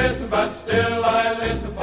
Glisten, but still I listen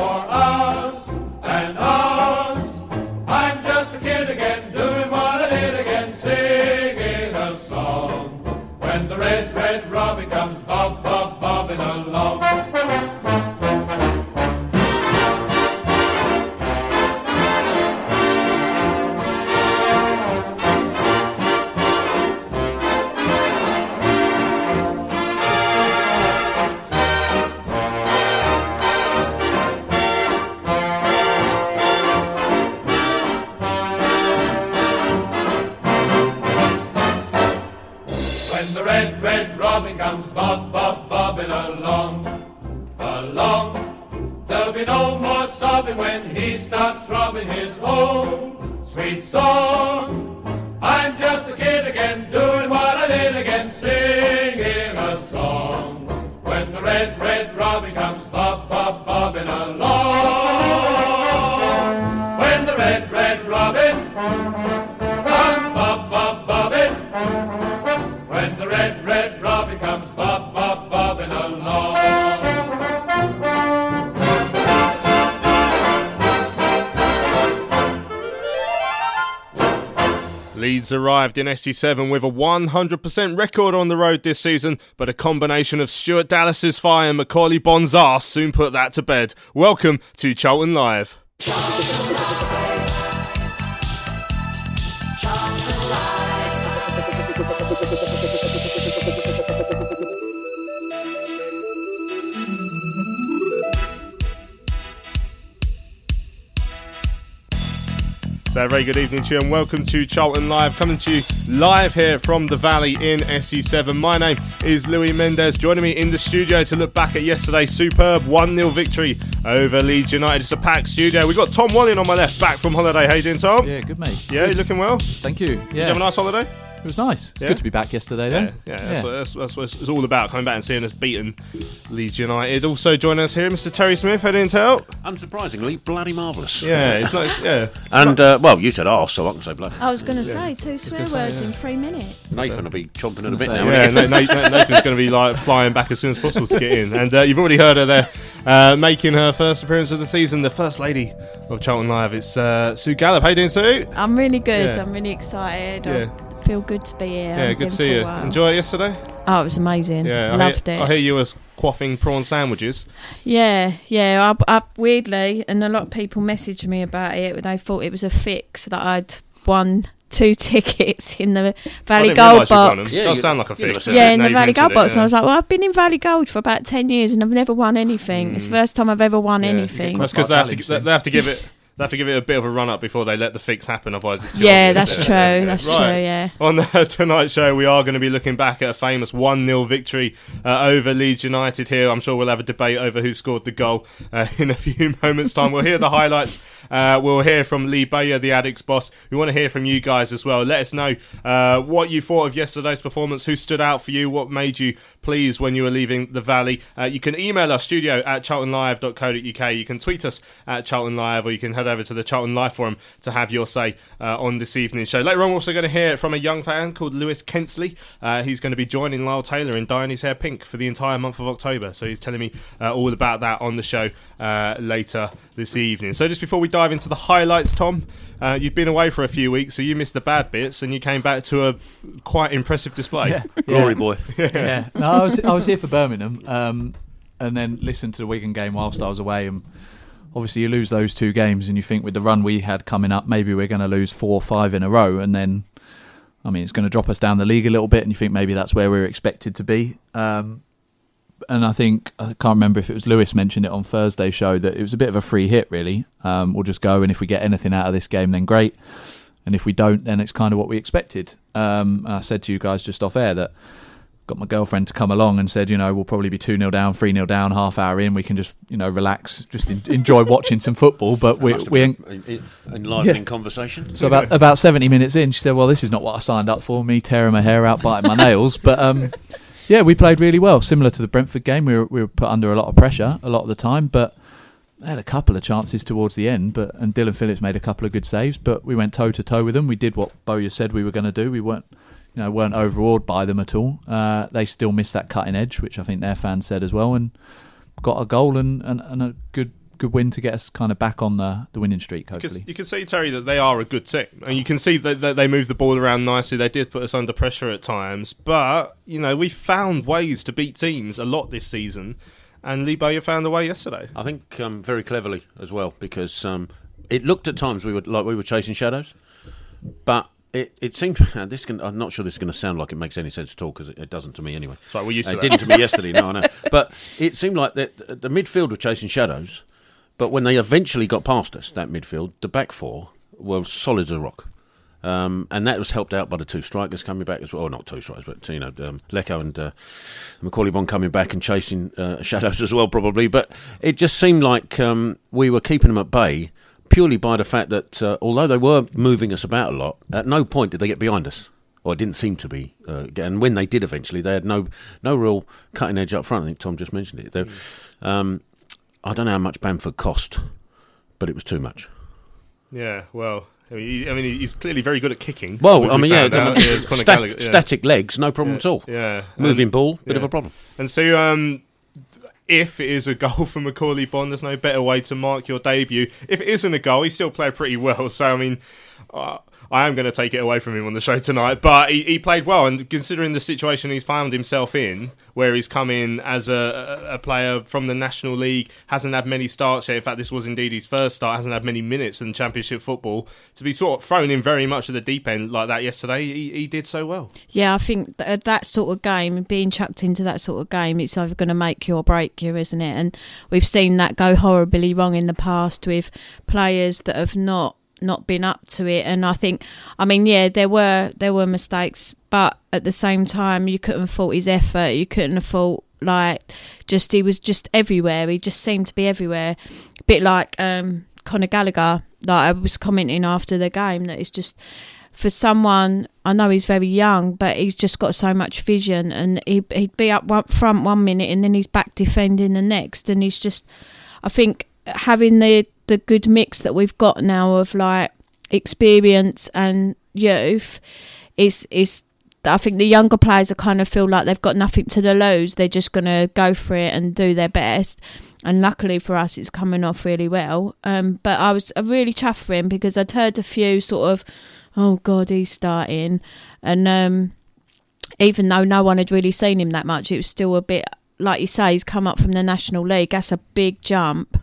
sobbing when he starts throbbing his own sweet song. I'm just a kid again, doing what I did again, singing Leeds arrived in SE7 with a 100% record on the road this season, but a combination of Stuart Dallas's fire and Macauley Bonne's arse soon put that to bed. Welcome to Charlton Live. So, a very good evening to you and welcome to Charlton Live, coming to you live here from the Valley in SE7. My name is Louis Mendez. Joining me in the studio to look back at yesterday's superb 1 0 victory over Leeds United. It's a packed studio. We've got Tom Walling on my left, back from holiday. How you doing, Tom? Yeah, good mate. Yeah, you looking well? Thank you. Did you Yeah, have a nice holiday? It was nice. It's Yeah? good to be back yesterday. Then. Yeah, yeah, that's, What, that's, that's what it's all about. Coming back and seeing us beaten Leeds United. Also joining us here, Mr. Terry Smith. How didn't tell? Unsurprisingly, bloody marvellous. Yeah, it's like yeah. And, uh, well, you said arse, so I can say bloody. I was going to say two swear words in three minutes. Nathan will be chomping at a bit say, now. Yeah, won't he? Na- Na- Nathan's going to be like flying back as soon as possible to get in, and uh, you've already heard her there uh, making her first appearance of the season, the first lady of Charlton Live. It's uh, Sue Gallup. How you doing, Sue? I'm really good. Yeah. I'm really excited. Yeah. I feel good to be here. Yeah, I've good to see you. while. Enjoy it yesterday. Oh, it was amazing. Yeah, I Loved hear, it. I hear you was quaffing prawn sandwiches. Yeah, yeah. I, I, weirdly, and a lot of people messaged me about it. They thought it was a fix that I'd won two tickets in the I Valley didn't Gold realise you'd won them. box. It Yeah, does sound like a fix. said Yeah, in the Valley Gold it, box, and. I was like, "Well, I've been in Valley Gold for about ten years, and I've never won anything. It's mm. the first time I've ever won Yeah. anything." That's because they have to Challenge, they have to give it they have to give it a bit of a run up before they let the fix happen. Otherwise, it's Yeah, that's true. That's Right. true. Yeah. On the tonight's show, we are going to be looking back at a famous 1 0 victory uh, over Leeds United here. I'm sure we'll have a debate over who scored the goal uh, in a few moments' time. We'll hear the highlights. Uh, we'll hear from Lee Bowyer, the Addicks boss. We want to hear from you guys as well. Let us know uh, what you thought of yesterday's performance, who stood out for you, what made you pleased when you were leaving the Valley. Uh, you can email us studio at charltonlive.co.uk. You can tweet us at Charlton Live, or you can head head over to the Charlton Life Forum to have your say uh, on this evening's show. Later on, we're also going to hear from a young fan called Lewis Kensley. Uh, he's going to be joining Lyle Taylor in dyeing his hair pink for the entire month of October. So he's telling me uh, all about that on the show uh, later this evening. So just before we dive into the highlights, Tom, uh, you've been away for a few weeks, so you missed the bad bits, and you came back to a quite impressive display. Yeah. Glory boy. yeah. No, I was I was here for Birmingham, um, and then listened to the Wigan game whilst I was away. And obviously, you lose those two games, and you think with the run we had coming up, maybe we're going to lose four or five in a row, and then. I mean, it's going to drop us down the league a little bit, and you think maybe that's where we're expected to be. Um, and I think I can't remember if it was Lewis mentioned it on Thursday show that it was a bit of a free hit. Really, um, we'll just go, and if we get anything out of this game, then great. And if we don't, then it's kind of what we expected. Um, I said to you guys just off air that got my girlfriend to come along and said, you know, we'll probably be 2 0 down, 3 0 down, half hour in. We can just, you know, relax, just en- enjoy watching some football. But we, we been ain't. en- en- enlivening Yeah. conversation. So about about 70 minutes in, she said, well, this is not what I signed up for. Me tearing my hair out, biting my nails. But um, yeah, we played really well. Similar to the Brentford game, we were, we were put under a lot of pressure a lot of the time. But they had a couple of chances towards the end, but and Dillon Phillips made a couple of good saves. But we went toe to toe with them. We did what Bowyer said we were going to do. We weren't, you know, weren't overawed by them at all. Uh, they still missed that cutting edge, which I think their fans said as well, and got a goal and, and, and a good good win to get us kind of back on the, the winning streak. Because Hopefully, you can see Terry that they are a good team, and you can see that, that they move the ball around nicely. They did put us under pressure at times, but you know we found ways to beat teams a lot this season, and Lee Bowyer found a way yesterday. I think um, very cleverly as well because um, it looked at times we were like we were chasing shadows, but it, it seemed this can, I'm not sure this is going to sound like it makes any sense at all because it, it doesn't to me anyway. Sorry, we're used to it that. didn't to me yesterday. No, I know, but it seemed like that the, the midfield were chasing shadows, but when they eventually got past us, that midfield, the back four were solid as a rock. Um, and that was helped out by the two strikers coming back as well. Well, not two strikers, but you know, um, Leko and uh, Macauley Bonne coming back and chasing uh, shadows as well, probably. But it just seemed like um, we were keeping them at bay purely by the fact that uh, although they were moving us about a lot, at no point did they get behind us. Or it didn't seem to be. Uh, and when they did eventually, they had no no real cutting edge up front. I think Tom just mentioned it. They- Um, I don't know how much Bamford cost, but it was too much. Yeah, well, I mean, he, I mean, he's clearly very good at kicking. Well, I mean, yeah, found out. the- Yeah, it's sta- Gallagher, yeah. static legs, no problem at all. Yeah, Moving ball, bit of a problem. And so, um, if it is a goal for Macauley Bonne, there's no better way to mark your debut. If it isn't a goal, he still played pretty well. So, I mean, uh, I am going to take it away from him on the show tonight. But he, he played well, and considering the situation he's found himself in, where he's come in as a, a player from the National League, hasn't had many starts yet. In fact, this was indeed his first start. Hasn't had many minutes in Championship football. To be sort of thrown in very much at the deep end like that yesterday, he, he did so well. Yeah, I think th- uh, that sort of game, being chucked into that sort of game, it's either going to make you or break you, isn't it? And we've seen that go horribly wrong in the past with players that have not not been up to it. And I think, I mean, yeah, there were there were mistakes, but at the same time, you couldn't fault his effort. You couldn't fault like just he was just everywhere. He just seemed to be everywhere, a bit like um, Conor Gallagher. Like I was commenting after the game that it's just for someone I know he's very young, but he's just got so much vision, and he, he'd be up one, front one minute, and then he's back defending the next, and he's just, I think having the the good mix that we've got now of like experience and youth is is. I think the younger players are kind of feel like they've got nothing to lose. They're just to go for it and do their best. And luckily for us, it's coming off really well. Um, but I was really him because I'd heard a few sort of oh god he's starting and um even though no one had really seen him that much it was still a bit like you say he's come up from the national league that's a big jump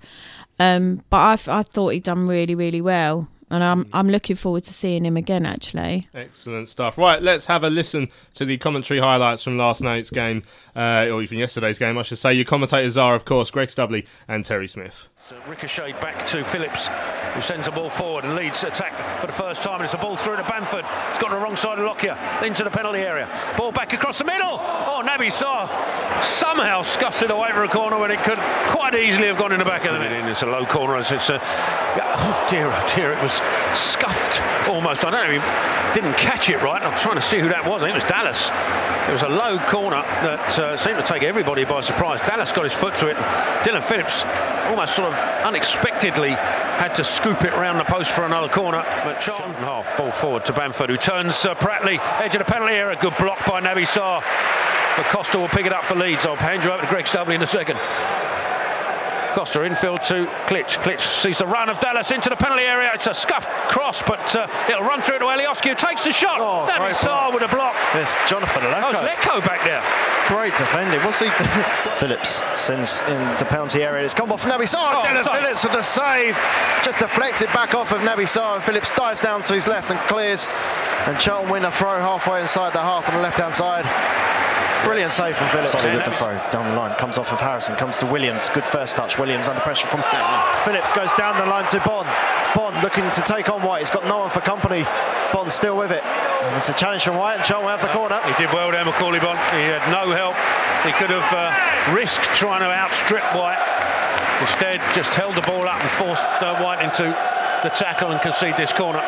um but i i thought he'd done really really well and i'm i'm looking forward to seeing him again actually Excellent stuff. Right, let's have a listen to the commentary highlights from last night's game, uh, or even yesterday's game, I should say. Your commentators are, of course, Greg Stubley and Terry Smith. So ricochet back to Phillips, who sends the ball forward and Leeds attack for the first time. And it's a ball through to Bamford. It's got on the wrong side of Lockyer into the penalty area. Ball back across the middle. Oh, Naby Sarr somehow scuffs it away for a corner when it could quite easily have gone in the back of the net. It's a low corner. It's, it's a, oh dear, oh dear. It was scuffed almost. I don't know, he didn't catch it right. I'm trying to see who that was. I think it was Dallas. It was a low corner that uh, seemed to take everybody by surprise. Dallas got his foot to it. Dillon Phillips almost sort of unexpectedly had to scoop it round the post for another corner. But Charlton half ball forward to Bamford, who turns uh, Pratley edge of the penalty area. Good block by Naby Sarr. But Costa will pick it up for Leeds. I'll hand you over to Greg Stubbley in a second. Costa infield to Klich. Klich sees the run of Dallas into the penalty area. It's a scuffed cross, but uh, it'll run through to Alioski, who takes the shot. Oh, Naby great Sarr with a block. There's Jonathan That was Leko. Leko back there. Great defending. What's he do? Phillips sends in the penalty area. It's come off Naby Sarr. Oh, Dillon sorry. Phillips with the save. Just deflected back off of Naby Sarr. And Phillips dives down to his left and clears. And Charlton win a throw halfway inside the half on the left hand side. Brilliant save from Phillips. Solly with the throw down the line. Comes off of Harrison. Comes to Williams. Good first touch. Williams under pressure from Phillips. Goes down the line to Bonne. Bonne looking to take on White. He's got no one for company. Bonne still with it. And it's a challenge from White. And Charlton have the corner. He did well there, Macauley Bonne. He had no help. He could have uh, risked trying to outstrip White. Instead, just held the ball up and forced uh, White into the tackle and concede this corner.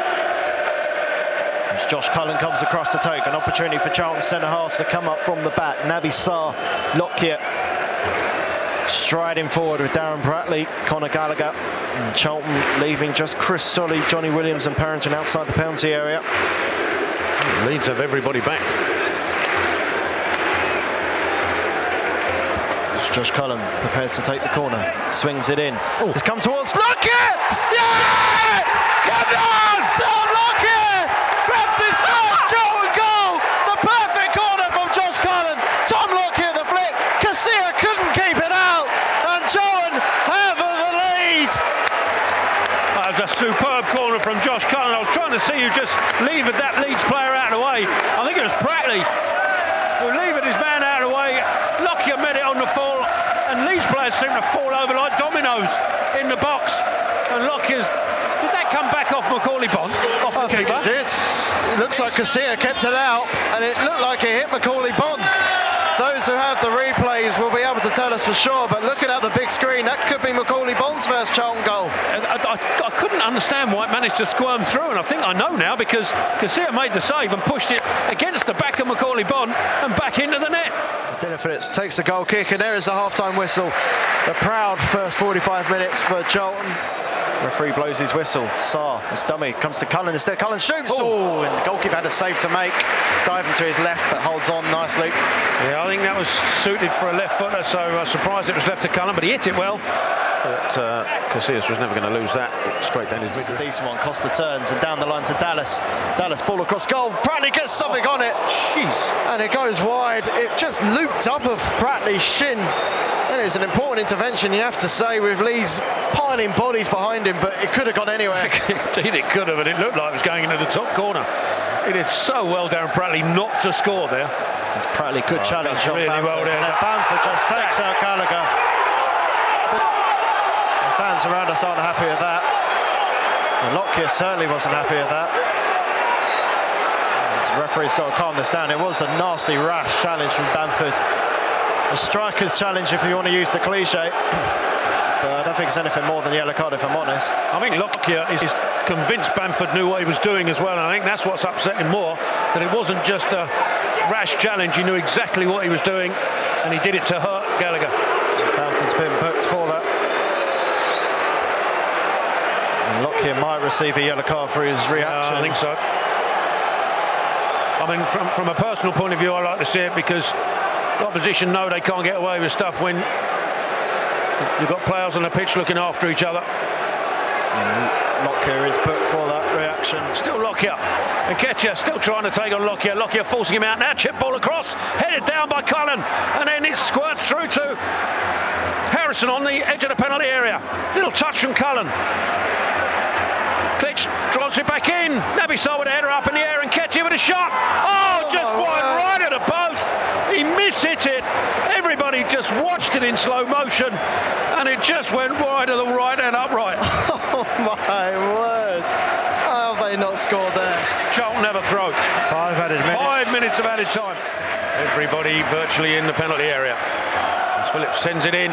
As Josh Cullen comes across to take an opportunity for Charlton centre halves to come up from the back. Naby Sarr, Lockyer striding forward with Darren Pratley, Conor Gallagher, and Charlton leaving just Chris Solly, Jonny Williams, and Purrington outside the penalty area. Leeds have everybody back. As Josh Cullen prepares to take the corner, swings it in. It's come towards Lockyer! Yeah! Come on! Tom Lockyer! Grabs his first Charlton goal! The perfect corner from Josh Cullen. Tom Lockyer the flick. Casilla couldn't keep it out. And Charlton have the lead. That was a superb corner from Josh Cullen. I was trying to see who just levered that Leeds player out of the way. I think it was Pratley who levered his man out of the way. Lockyer met it on the fall, and Leeds players seem to fall over like dominoes in the box. And Lockyer's. Did that come back off Macauley Bonne? Off the I think keeper? it did. It looks like Casilla kept it out, and it looked like it hit Macauley Bonne. Those who have the replays will be able to tell us for sure, but looking at the big screen, that could be Macauley Bonne's first Charlton goal. I, I- I couldn't understand why it managed to squirm through, and I think I know now because Casilla made the save and pushed it against the back of Macauley Bonne and back into the net. Phillips takes a goal kick, and there is the half-time whistle. A proud first 45 minutes for Charlton. Referee blows his whistle. Sarr, this dummy, comes to Cullen instead. Cullen shoots. Oh, and the goalkeeper had a save to make. Diving to his left, but holds on nicely. Yeah, I think that was suited for a left footer, so uh, surprised it was left to Cullen, but he hit it well. But uh, Casillas was never going to lose that. Straight down his is a decent one. Costa turns and down the line to Dallas. Dallas ball across goal. Pratley gets something on it. Jeez. And it goes wide. It just looped up of Pratley's shin. And it's an important intervention, you have to say, with Lee's piling bodies behind him, but it could have gone anywhere. Indeed, it could have, and it looked like it was going into the top corner. He did so well, Darren Pratley, not to score there. As Pratley good Oh, challenge really Bamford. well there. And Bamford just takes out Gallagher. The fans around us aren't happy with that. And Lockyer certainly wasn't happy with that. And the referee's got to calm this down. It was a nasty, rash challenge from Bamford. A striker's challenge, if you want to use the cliche. But I don't think it's anything more than yellow card, if I'm honest. I think Lockyer is, convinced Bamford knew what he was doing as well, and I think that's what's upsetting more, that it wasn't just a rash challenge, he knew exactly what he was doing, and he did it to hurt Gallagher. Bamford's been booked for that. And Lockyer might receive a yellow card for his reaction. I think so. I mean, from, from a personal point of view, I like to see it because the opposition know they can't get away with stuff when you've got players on the pitch looking after each other. Mm. Lockyer is booked for that reaction. Still Lockyer. And Nketiah still trying to take on Lockyer. Lockyer forcing him out now. Chip ball across. Headed down by Cullen. And then it squirts through to Harrison on the edge of the penalty area. Little touch from Cullen. Klich drops it back in. Naby Sarr with a header up in the air and Nketiah with a shot. Oh, just my wide word. right at the post. He mishit it. Everybody just watched it in slow motion. And it just went wide of the right and upright. Oh my word. How have they not scored there? Charlton never throw. Five added minutes. Five minutes of added time. Everybody virtually in the penalty area. As Phillips sends it in.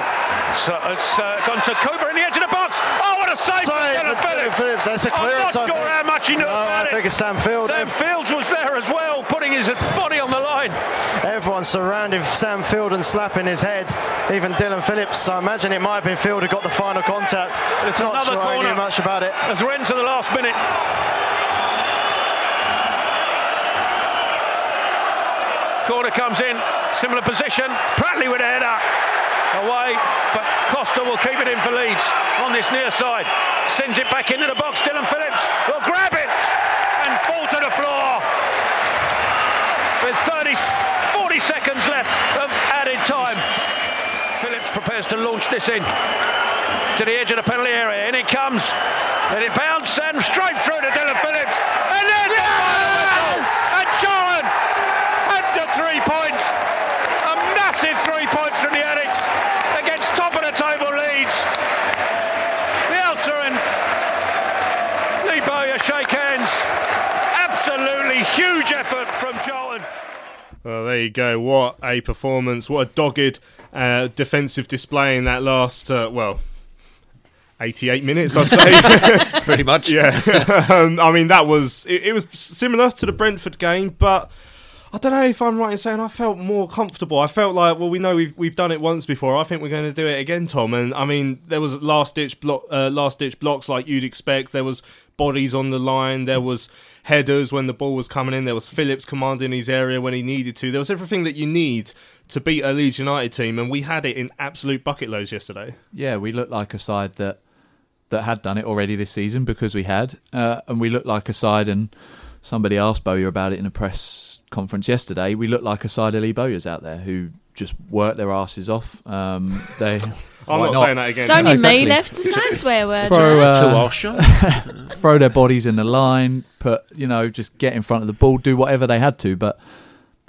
So it's uh, gone to Cooper in the edge of the box. Oh, what a save, Save from Dillon for Dillon Phillips. Phillips. That's a I'm not I sure how much he knew No, about I it. think it's Sam Field. Sam Fields was there as well, putting his body on the line. Everyone surrounding Sam Field and slapping his head. Even Dillon Phillips. I imagine it might have been Field who got the final contact. It's Not another sure I knew much about it. As we're into the last minute. Corner comes in, similar position. Pratley with a header away, but Costa will keep it in for Leeds on this near side. Sends it back into the box. Dillon Phillips will grab it and fall to the floor with 30, 40 seconds left of added time. Phillips prepares to launch this in to the edge of the penalty area. In it comes. And it bounced and straight through to Dillon Phillips. And there's the final whistle. And Charlton had the three points. A massive three points from the Addicks against top of the table Leeds. Bielsa and Lee Bowyer shake hands. Absolutely huge effort from Charlton. Well, there you go. What a performance! What a dogged uh, defensive display in that last, uh, well, 88 minutes, I'd say. Pretty much. yeah. um, I mean, that was it, it was similar to the Brentford game, but I don't know if I'm right in saying I felt more comfortable. I felt like, well, we know we've we've done it once before. I think we're going to do it again, Tom. And I mean, there was last ditch uh, last ditch blocks like you'd expect. There was bodies on the line. There was headers when the ball was coming in. There was Phillips commanding his area when he needed to. There was everything that you need to beat a Leeds United team, and we had it in absolute bucket loads yesterday. Yeah, we looked like a side that that had done it already this season because we had, uh, and we looked like a side. And somebody asked Bowyer about it in a press conference yesterday. We looked like a side of Lee Bowyer's out there who just work their asses off. Um, they. I'm why not, saying that again. It's only Exactly. me left to say swear words. Throw, uh, to our show. throw their bodies in the line, put you know, just get in front of the ball, do whatever they had to. But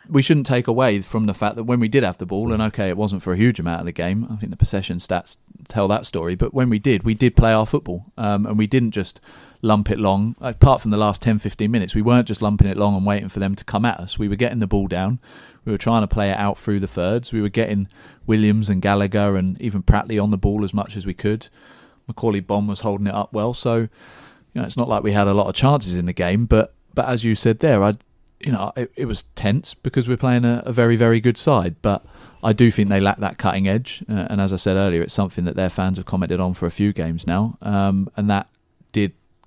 we shouldn't take away from the fact that when we did have the ball, and okay, it wasn't for a huge amount of the game. I think the possession stats tell that story. But when we did, we did play our football, um, and we didn't just lump it long. Apart from the last 10, 15 minutes, we weren't just lumping it long and waiting for them to come at us. We were getting the ball down. We were trying to play it out through the thirds. We were getting Williams and Gallagher and even Pratley on the ball as much as we could. Macauley Bonne was holding it up well, so you know it's not like we had a lot of chances in the game. But but as you said there, I you know it, it was tense because we're playing a, a very very good side, but. I do think they lack that cutting edge, uh, and as I said earlier, it's something that their fans have commented on for a few games now, um, and that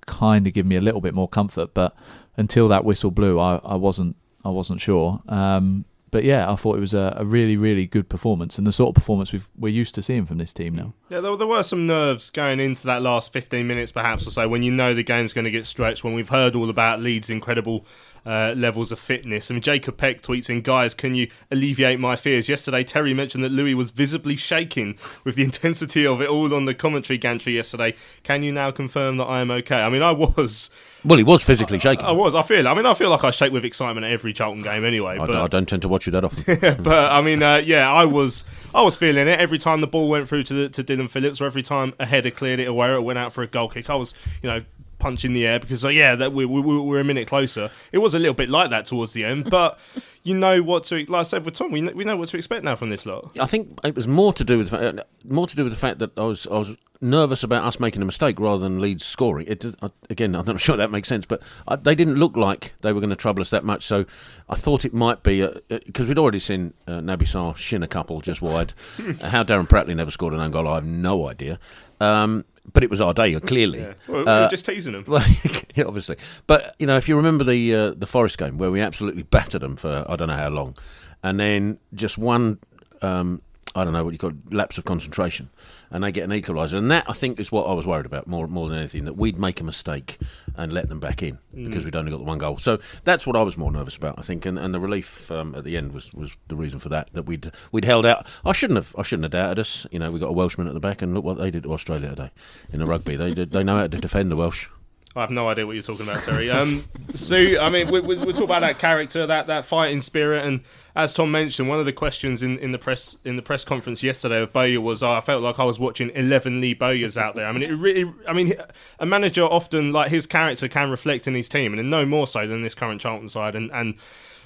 kind of give me a little bit more comfort. But until that whistle blew, I, I wasn't I wasn't sure. Um, but yeah, I thought it was a, a really really good performance, and the sort of performance we've, we're used to seeing from this team now. Yeah, there, there were some nerves going into that last 15 minutes, perhaps or so, when you know the game's going to get stretched. When we've heard all about Leeds' incredible uh, levels of fitness. I mean, Jacob Peck tweets in, "Guys, can you alleviate my fears?" Yesterday, Terry mentioned that Louis was visibly shaking with the intensity of it all on the commentary gantry yesterday. Can you now confirm that I am okay? I mean, I was, Well, he was physically shaking. I was. I feel. I mean, I feel like I shake with excitement at every Charlton game anyway. I, but don't- I don't tend to watch you that often. but I mean, uh, yeah, I was, I was feeling it every time the ball went through to the, to Dillon Phillips, or every time a header cleared it away, or it went out for a goal kick. I was, you know, punching the air because, uh, yeah, that we, we, we were a minute closer. It was a little bit like that towards the end, but you know what to, like I said with Tom, we know, we know what to expect now from this lot. I think it was more to do with the fact, uh, more to do with the fact that I was I was nervous about us making a mistake rather than Leeds scoring. It I- uh, again, I'm not sure that makes sense, but I, they didn't look like they were going to trouble us that much. So I thought it might be because we'd already seen uh, Naby Sarr shin a couple just wide. How Darren Pratley never scored an own goal, I have no idea. Um, but it was our day, clearly. Yeah. Well, we Uh, just teasing them. well, yeah, obviously, but you know, if you remember the uh, the Forest game where we absolutely battered them for I don't know how long, and then just one, um, I don't know what you call it, lapse of concentration, and they get an equaliser, and that I think is what I was worried about more more than anything that we'd make a mistake and let them back in because we'd only got the one goal. So that's what I was more nervous about, I think, and, and the relief um, at the end was, was the reason for that that we'd we'd held out. I shouldn't have I shouldn't have doubted us. You know, we got a Welshman at the back, and look what they did to Australia today in the rugby. They did, they know how to defend the Welsh. I have no idea what you're talking about, Terry. Um, Sue, I mean, we, we, we talk about that character, that, that fighting spirit, and as Tom mentioned, one of the questions in, in the press in the press conference yesterday of Bowyer was, oh, I felt like I was watching eleven Lee Bowyers out there. I mean, it really, I mean, a manager often like his character can reflect in his team, and no more so than this current Charlton side, and and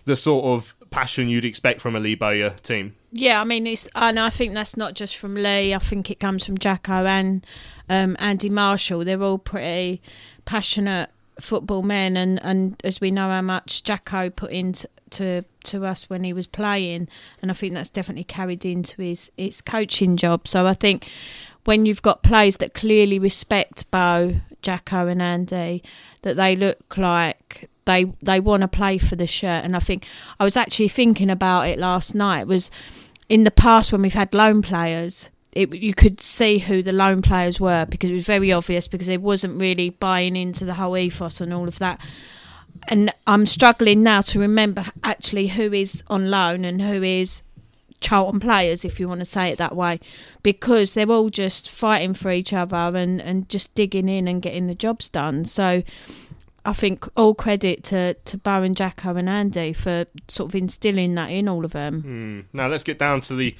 the sort of passion you'd expect from a Lee Bowyer team. Yeah, I mean, it's and I think that's not just from Lee. I think it comes from Jacko and um, Andy Marshall. They're all pretty passionate football men, and, and as we know how much Jacko put into to to us when he was playing, and I think that's definitely carried into his his coaching job. So I think when you've got players that clearly respect Bo, Jacko, and Andy, that they look like they they want to play for the shirt. And I think I was actually thinking about it last night. Was in the past when we've had loan players. It, you could see who the loan players were because it was very obvious because they wasn't really buying into the whole ethos and all of that and I'm struggling now to remember actually who is on loan and who is Charlton players, if you want to say it that way, because they're all just fighting for each other and, and just digging in and getting the jobs done. So I think all credit to, to Bowen, Jacko, and Andy for sort of instilling that in all of them. Mm. Now let's get down to the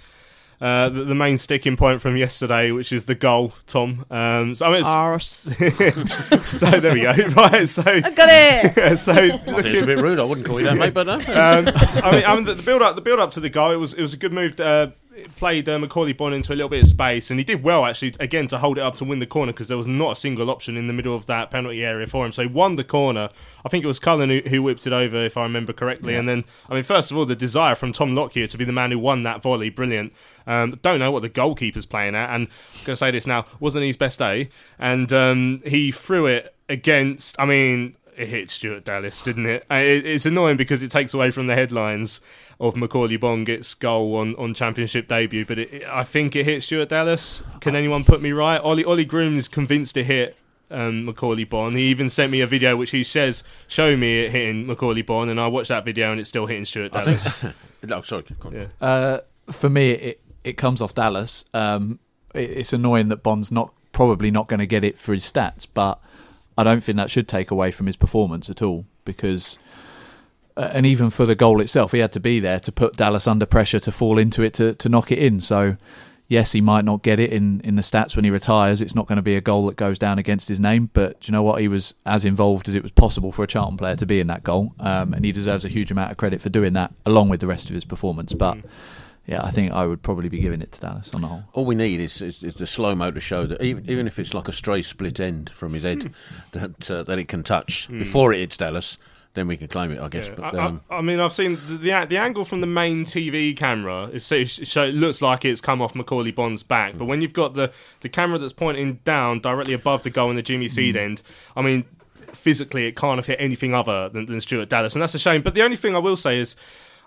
uh, the, the, main sticking point from yesterday, which is the goal, Tom. Um, so, I mean, so there we go. Right, so I got it. so looking, it's a bit rude. I wouldn't call you that, mate. But no. um, so, I mean, I mean the, the, build up, the build up to the goal, it was it was a good move. Uh, played uh, Macauley Bonne into a little bit of space, and he did well actually again to hold it up to win the corner because there was not a single option in the middle of that penalty area for him. So he won the corner. I think it was Cullen who, who whipped it over, if I remember correctly. Yeah. And then, I mean, first of all, the desire from Tom Lockyer to be the man who won that volley, brilliant. Um, don't know what the goalkeeper's playing at, and I'm going to say this now, wasn't his best day, and um, he threw it against. I mean, it hit Stuart Dallas, didn't it? It's annoying because it takes away from the headlines of Macauley Bonne's goal on, on championship debut, but it, I think it hit Stuart Dallas. Can anyone put me right? Ollie Ollie Groom is convinced it hit um, Macauley Bonne. He even sent me a video which he says show me it hitting Macauley Bonne, and I watched that video and it's still hitting Stuart Dallas. oh, sorry. Yeah. Uh, for me, it it comes off Dallas. Um, it, it's annoying that Bonne's not probably not going to get it for his stats, but I don't think that should take away from his performance at all because. Uh, and even for the goal itself, he had to be there to put Dallas under pressure to fall into it to, to knock it in. So, yes, he might not get it in, in the stats when he retires. It's not going to be a goal that goes down against his name. But you know what? He was as involved as it was possible for a Charlton player to be in that goal. Um, and he deserves a huge amount of credit for doing that, along with the rest of his performance. But. Mm yeah, I think I would probably be giving it to Dallas on the whole. All we need is, is, is the slow mo to show that even, even if it's like a stray split end from his head, hmm. that uh, that it can touch mm. before it hits Dallas, then we can claim it, I guess. Yeah. But, um, I, I, mean, I've seen the, the, the angle from the main TV camera. It, show, it looks like it's come off Macauley Bonne's back, mm. but when you've got the the camera that's pointing down directly above the goal in the Jimmy Seed mm. end, I mean, physically it can't have hit anything other than, than Stuart Dallas, and that's a shame. But the only thing I will say is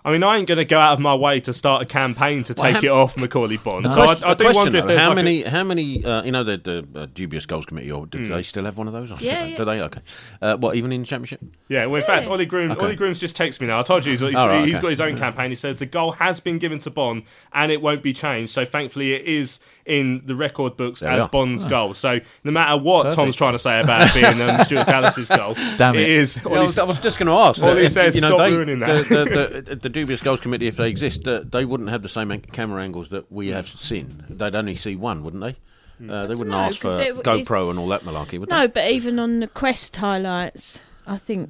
I mean, I ain't going to go out of my way to start a campaign to take well, it off Macauley Bonne. No. So I, I do question, wonder if there's how like many, a... how many, uh, you know, the, the uh, dubious goals committee, or do mm. they still have one of those? Yeah, yeah. Do they? Okay. Uh, what even in the championship? Yeah. Well, in yeah. fact, Ollie Groom, okay. Ollie Groom's just texted me now. I told you he's, he's, right, he's okay. got his own campaign. He says the goal has been given to Bonne and it won't be changed. So thankfully, it is in the record books there as Bonne's oh. goal. So no matter what Perfect. Tom's trying to say about being um, Stuart Dallas's goal, Damn it, it is. Yeah, I, was, I, was, just going to ask. Ollie says you know, stop they, ruining that. The, the, the, the dubious goals committee, if they exist, uh, they wouldn't have the same camera angles that we have seen. They'd only see one, wouldn't they? Hmm. Uh, they wouldn't know, ask for it, GoPro and all that malarkey, would no, they? No, but even on the Quest highlights, I think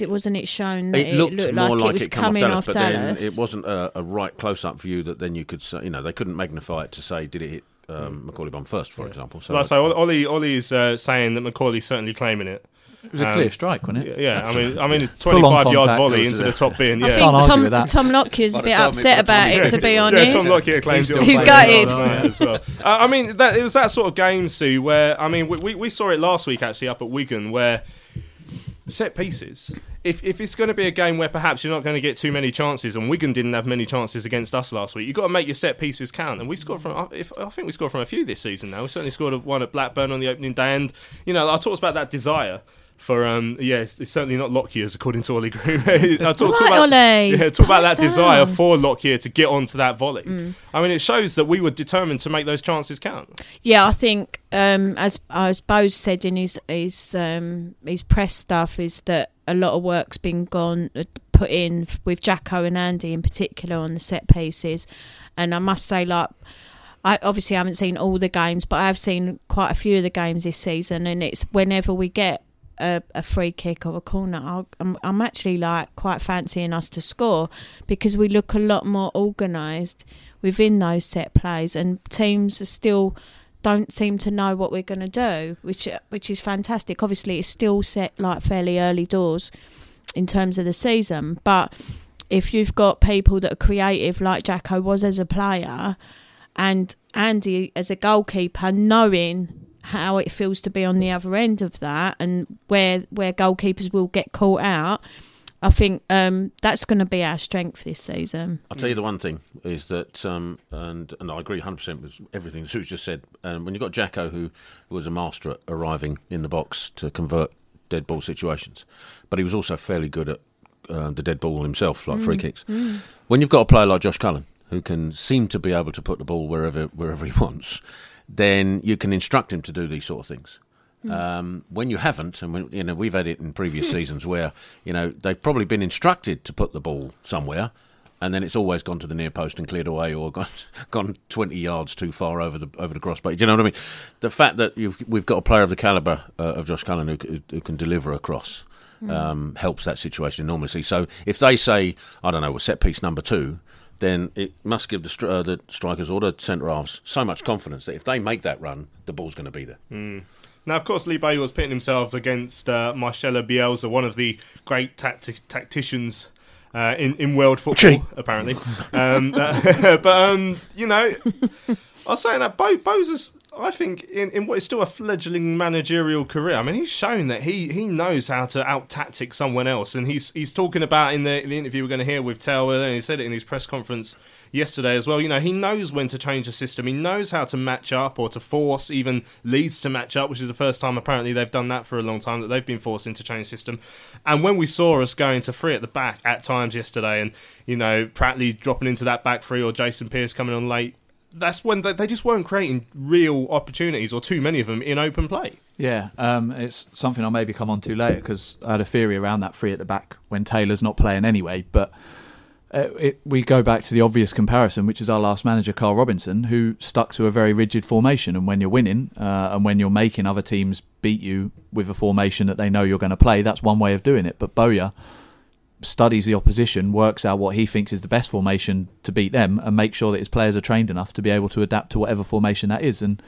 it wasn't it shown that it looked, it looked more like, like it was it coming off Dallas, off but Dallas. then it wasn't a, a right close-up view that then you could say, you know, they couldn't magnify it to say did it hit um, Macauley Bonne first, for yeah. example. So, well, so Ollie, Ollie's uh, saying that Macauley's certainly claiming it. It was a clear um, strike, wasn't it? Yeah, I mean, I mean, it's twenty-five yard volley into the top bin. Yeah. I think Tom, Tom Lockyer's a bit upset about it, to be honest. Yeah, Tom Lockyer claims he's got it as well. Uh, I mean, that, it was that sort of game, Sue, where I mean, we, we saw it last week actually up at Wigan, where set pieces. If if it's going to be a game where perhaps you're not going to get too many chances, and Wigan didn't have many chances against us last week, you've got to make your set pieces count. And we scored from, if, I think we scored from a few this season now. We certainly scored one at Blackburn on the opening day, and you know I talked about that desire for um yeah it's, it's certainly not Lockyer's according to Ollie Groom. I talk, talk about Ollie. yeah talk about that down. desire for Lockyer to get onto that volley. Mm. I mean it shows that we were determined to make those chances count. Yeah, I think um as as Bose said in his his um his press stuff is that a lot of work's been gone uh, put in with Jacko and Andy in particular on the set pieces, and I must say like. I obviously haven't seen all the games, but I have seen quite a few of the games this season, and it's whenever we get a, a free kick or a corner, I'll, I'm, I'm actually like quite fancying us to score because we look a lot more organised within those set plays, and teams are still don't seem to know what we're going to do, which which is fantastic. Obviously, it's still set like fairly early doors in terms of the season, but if you've got people that are creative, like Jacko was as a player, and Andy as a goalkeeper, knowing how it feels to be on the other end of that, and where where goalkeepers will get caught out. I think um, that's going to be our strength this season. I'll tell you the one thing is that, um, and and I agree 100% with everything Sue's just said. Um, when you've got Jacko, who, who was a master at arriving in the box to convert dead ball situations, but he was also fairly good at uh, the dead ball himself, like free kicks. When you've got a player like Josh Cullen, who can seem to be able to put the ball wherever wherever he wants, then you can instruct him to do these sort of things. Um, when you haven't, and when, you know we've had it in previous seasons where you know they've probably been instructed to put the ball somewhere, and then it's always gone to the near post and cleared away, or gone gone twenty yards too far over the over the crossbar. Do you know what I mean? The fact that you've, we've got a player of the calibre uh, of Josh Cullen who, who can deliver a cross um, helps that situation enormously. So if they say, I don't know, well, set piece number two. Then it must give the, uh, the strikers or the centre halves so much confidence that if they make that run, the ball's going to be there. Now, of course, Lee Bowyer was pitting himself against uh, Marcelo Bielsa, one of the great tacti- tacticians uh, in in world football, apparently. Um, but um, you know, I was saying that Bo Bo's, I think, in, in what is still a fledgling managerial career. I mean, he's shown that he, he knows how to out tactic someone else, and he's he's talking about in the, the interview we're going to hear with Taylor, and he said it in his press conference yesterday as well. You know, he knows when to change the system. He knows how to match up or to force even Leeds to match up, which is the first time apparently they've done that for a long time that they've been forced into change system. And when we saw us going to three at the back at times yesterday, and you know Pratley dropping into that back three or Jason Pearce coming on late. That's when they, they just weren't creating real opportunities, or too many of them, in open play. Yeah, um, it's something I'll maybe come on to later because I had a theory around that free at the back when Taylor's not playing anyway. But uh, it, we go back to the obvious comparison, which is our last manager, Karl Robinson, who stuck to a very rigid formation. And when you're winning uh, and when you're making other teams beat you with a formation that they know you're going to play, that's one way of doing it. But Bowyer studies the opposition, works out what he thinks is the best formation to beat them, and make sure that his players are trained enough to be able to adapt to whatever formation that is. And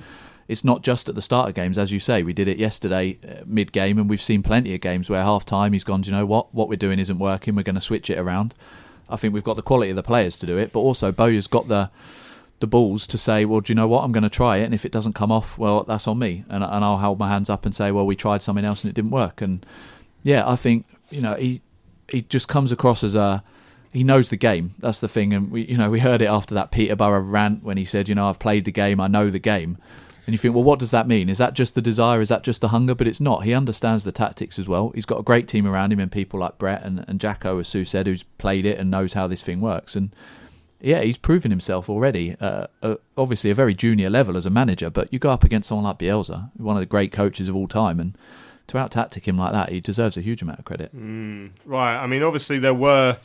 it's not just at the start of games, as you say. We did it yesterday, uh, mid game, and we've seen plenty of games where half time he's gone, Do you know what? What we're doing isn't working. We're going to switch it around. I think we've got the quality of the players to do it, but also Bowyer's got the the balls to say, well, do you know what? I'm going to try it, and if it doesn't come off, well, that's on me, and, and I'll hold my hands up and say, well, we tried something else and it didn't work. And yeah, I think you know he he just comes across as a he knows the game. That's the thing, and we you know we heard it after that Peterborough rant when he said, you know, I've played the game, I know the game. And you think, well, what does that mean? Is that just the desire? Is that just the hunger? But it's not. He understands the tactics as well. He's got a great team around him and people like Brett and, and Jacko, as Sue said, who's played it and knows how this thing works. And yeah, he's proven himself already. Uh, uh, obviously, a very junior level as a manager, but you go up against someone like Bielsa, one of the great coaches of all time, and to out tactic him like that, he deserves a huge amount of credit. Right. I mean, obviously there were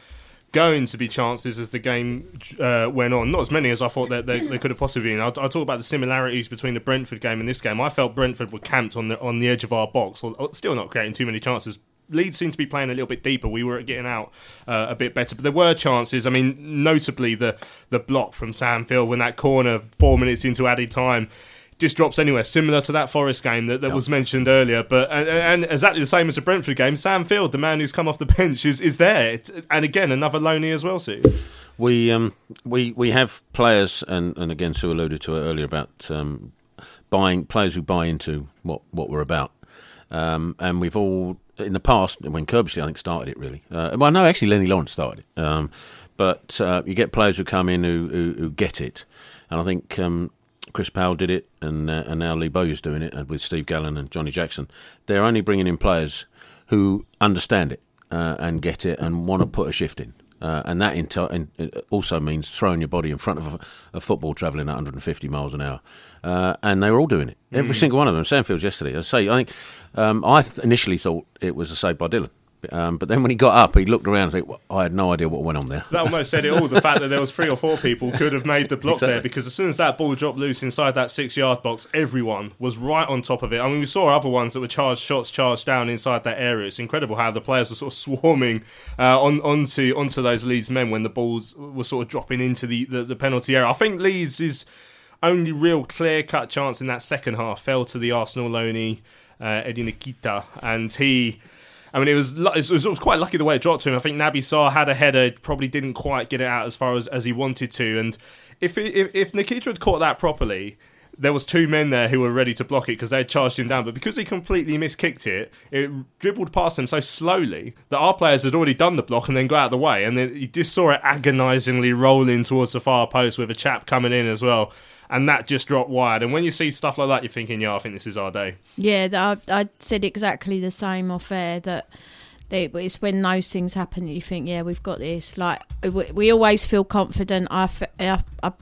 going to be chances as the game uh, went on. Not as many as I thought that there could have possibly been. I'll, I'll talk about the similarities between the Brentford game and this game. I felt Brentford were camped on the on the edge of our box, or, or still not creating too many chances. Leeds seemed to be playing a little bit deeper. We were getting out uh, a bit better, but there were chances. I mean, notably the the block from Sam Field when that corner four minutes into added time just drops anywhere, similar to that Forest game that, that was mentioned earlier. But and, and exactly the same as the Brentford game, Sam Field, the man who's come off the bench, is is there. It's, and again, another loney as well, Sue. We um, we we have players, and, and again, Sue alluded to it earlier about um, buying players who buy into what, what we're about, um, and we've all in the past when Curbishley I think started it really. Uh, well, no, actually Lennie Lawrence started it, um, but uh, you get players who come in who, who, who get it, and I think. Um, Chris Powell did it, and uh, and now Lee Bowyer's doing it uh, with Steve Gallen and Johnnie Jackson. They're only bringing in players who understand it uh, and get it and want to put a shift in. Uh, and that in in, it also means throwing your body in front of a, a football travelling at 150 miles an hour. Uh, and they were all doing it. Every single one of them. Sandfields yesterday. I say, I think um, I th- initially thought it was a save by Dillon. Um, but then when he got up, he looked around and said, well, I had no idea what went on there. That almost said it all. The fact that there was three or four people could have made the block Exactly. there because as soon as that ball dropped loose inside that six-yard box, everyone was right on top of it. I mean, we saw other ones that were charged shots charged down inside that area. It's incredible how the players were sort of swarming uh, on onto onto those Leeds men when the balls were sort of dropping into the, the, the penalty area. I think Leeds' is only real clear-cut chance in that second half fell to the Arsenal loanee uh, Eddie Nketiah, and he. I mean, it was, it was it was quite lucky the way it dropped to him. I think Naby Sarr had a header, probably didn't quite get it out as far as, as he wanted to. And if, if if Nketiah had caught that properly, there was two men there who were ready to block it because they had charged him down. But because he completely miskicked it, it dribbled past him so slowly that our players had already done the block and then got out of the way. And then you just saw it agonisingly rolling towards the far post with a chap coming in as well. And that just dropped wide. And when you see stuff like that, you're thinking, yeah, I think this is our day. Yeah, I, I said exactly the same off air that they, it's when those things happen that you think, yeah, we've got this. Like we, we always feel confident. I, I, I,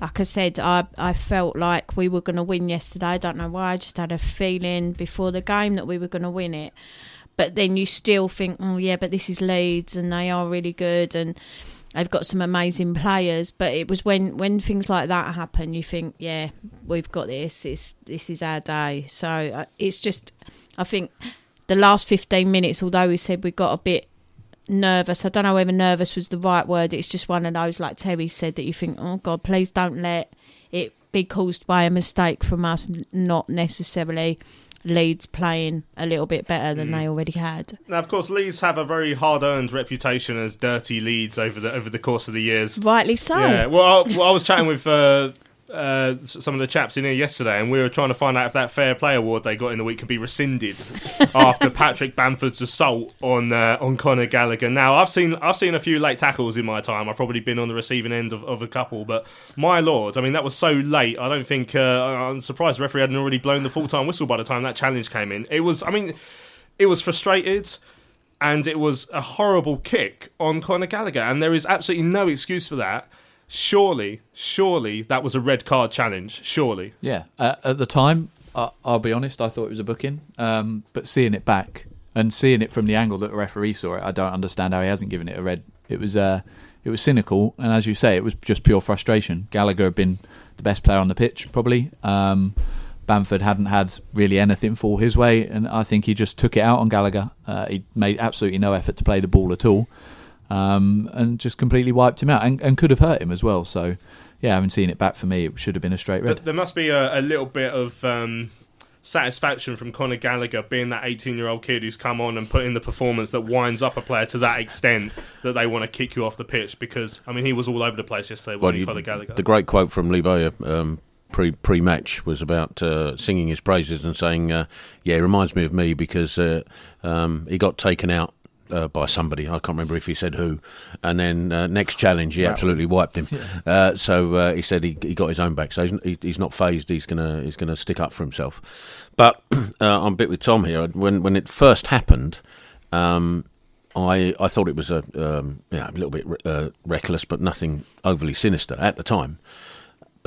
like I said, I, I felt like we were going to win yesterday. I don't know why. I just had a feeling before the game that we were going to win it. But then you still think, oh yeah, but this is Leeds and they are really good and they've got some amazing players. But it was when when things like that happen, you think, yeah, we've got this. It's this is our day. So uh, it's just, I think, the last fifteen minutes. Although we said we got a bit nervous, I don't know whether nervous was the right word. It's just one of those, like Terry said, that you think, oh God, please don't let it be caused by a mistake from us, not necessarily. Leeds playing a little bit better than they already had. Now, of course, Leeds have a very hard-earned reputation as dirty Leeds over the over the course of the years. Rightly so. Yeah. Well, I, well, I was chatting with uh, uh, some of the chaps in here yesterday, and we were trying to find out if that fair play award they got in the week could be rescinded after Patrick Bamford's assault on uh, on Conor Gallagher. Now, I've seen I've seen a few late tackles in my time. I've probably been on the receiving end of, of a couple, but my lord, I mean, that was so late. I don't think uh, I'm surprised the referee hadn't already blown the full time whistle by the time that challenge came in. It was, I mean, it was frustrated and it was a horrible kick on Conor Gallagher, and there is absolutely no excuse for that. Surely, surely that was a red card challenge. Surely, Yeah, uh, at the time, I I'll be honest, I thought it was a booking. Um, but seeing it back and seeing it from the angle that the referee saw it, I don't understand how he hasn't given it a red. It was uh, it was cynical, and as you say, it was just pure frustration. Gallagher had been the best player on the pitch, probably. Um, Bamford hadn't had really anything fall his way, and I think he just took it out on Gallagher. Uh, he made absolutely no effort to play the ball at all, um, and just completely wiped him out, and, and could have hurt him as well. So, yeah, having seen it back for me, it should have been a straight red. There must be a, a little bit of um, satisfaction from Conor Gallagher being that 18-year-old kid who's come on and put in the performance that winds up a player to that extent that they want to kick you off the pitch. Because I mean, he was all over the place yesterday, wasn't he, you- Conor Gallagher? the great quote from Lee Bowyer um, pre pre match was about uh, singing his praises and saying, uh, "Yeah, it reminds me of me because uh, um, he got taken out." Uh, by somebody, I can't remember if he said who, and then uh, next challenge he absolutely wiped him. Uh, so uh, he said he, he got his own back. So he's, he's not phased. He's gonna he's gonna stick up for himself. But uh, I'm a bit with Tom here. When when it first happened, um, I I thought it was a um, yeah, a little bit uh, reckless, but nothing overly sinister at the time.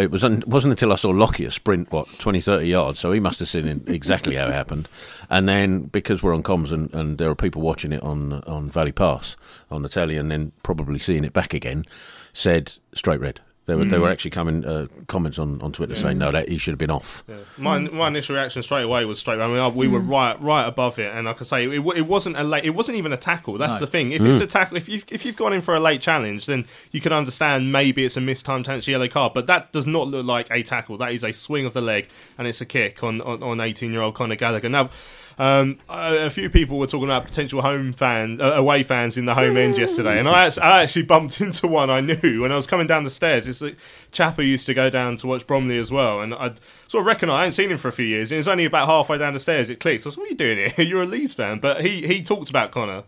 It was un- wasn't until I saw Lockyer sprint what 20, 30 yards, so he must have seen exactly how it happened. And then because we're on comms and, and there are people watching it on on Valley Pass on the telly, and then probably seeing it back again, said straight red. There were, there were mm. actually coming uh, comments on, on Twitter saying no, that he should have been off. My my initial reaction straight away was straight. I mean, I- we were mm. right right above it, and like I say, it, it wasn't a late. It wasn't even a tackle. That's the thing. If it's mm. a tackle, if you if you've gone in for a late challenge, then you can understand maybe it's a mistimed chance yellow card. But that does not look like a tackle. That is a swing of the leg, and it's a kick on on, on 18 year old Conor Gallagher. Now. Um, a, a few people were talking about potential home fans, uh, away fans in the home end yesterday, and I actually, I actually bumped into one I knew when I was coming down the stairs. It's a chap who used to go down to watch Bromley as well, and I sort of reckon I hadn't seen him for a few years, and it was only about halfway down the stairs it clicked. I was, "What are you doing here? You're a Leeds fan," but he he talked about Conor.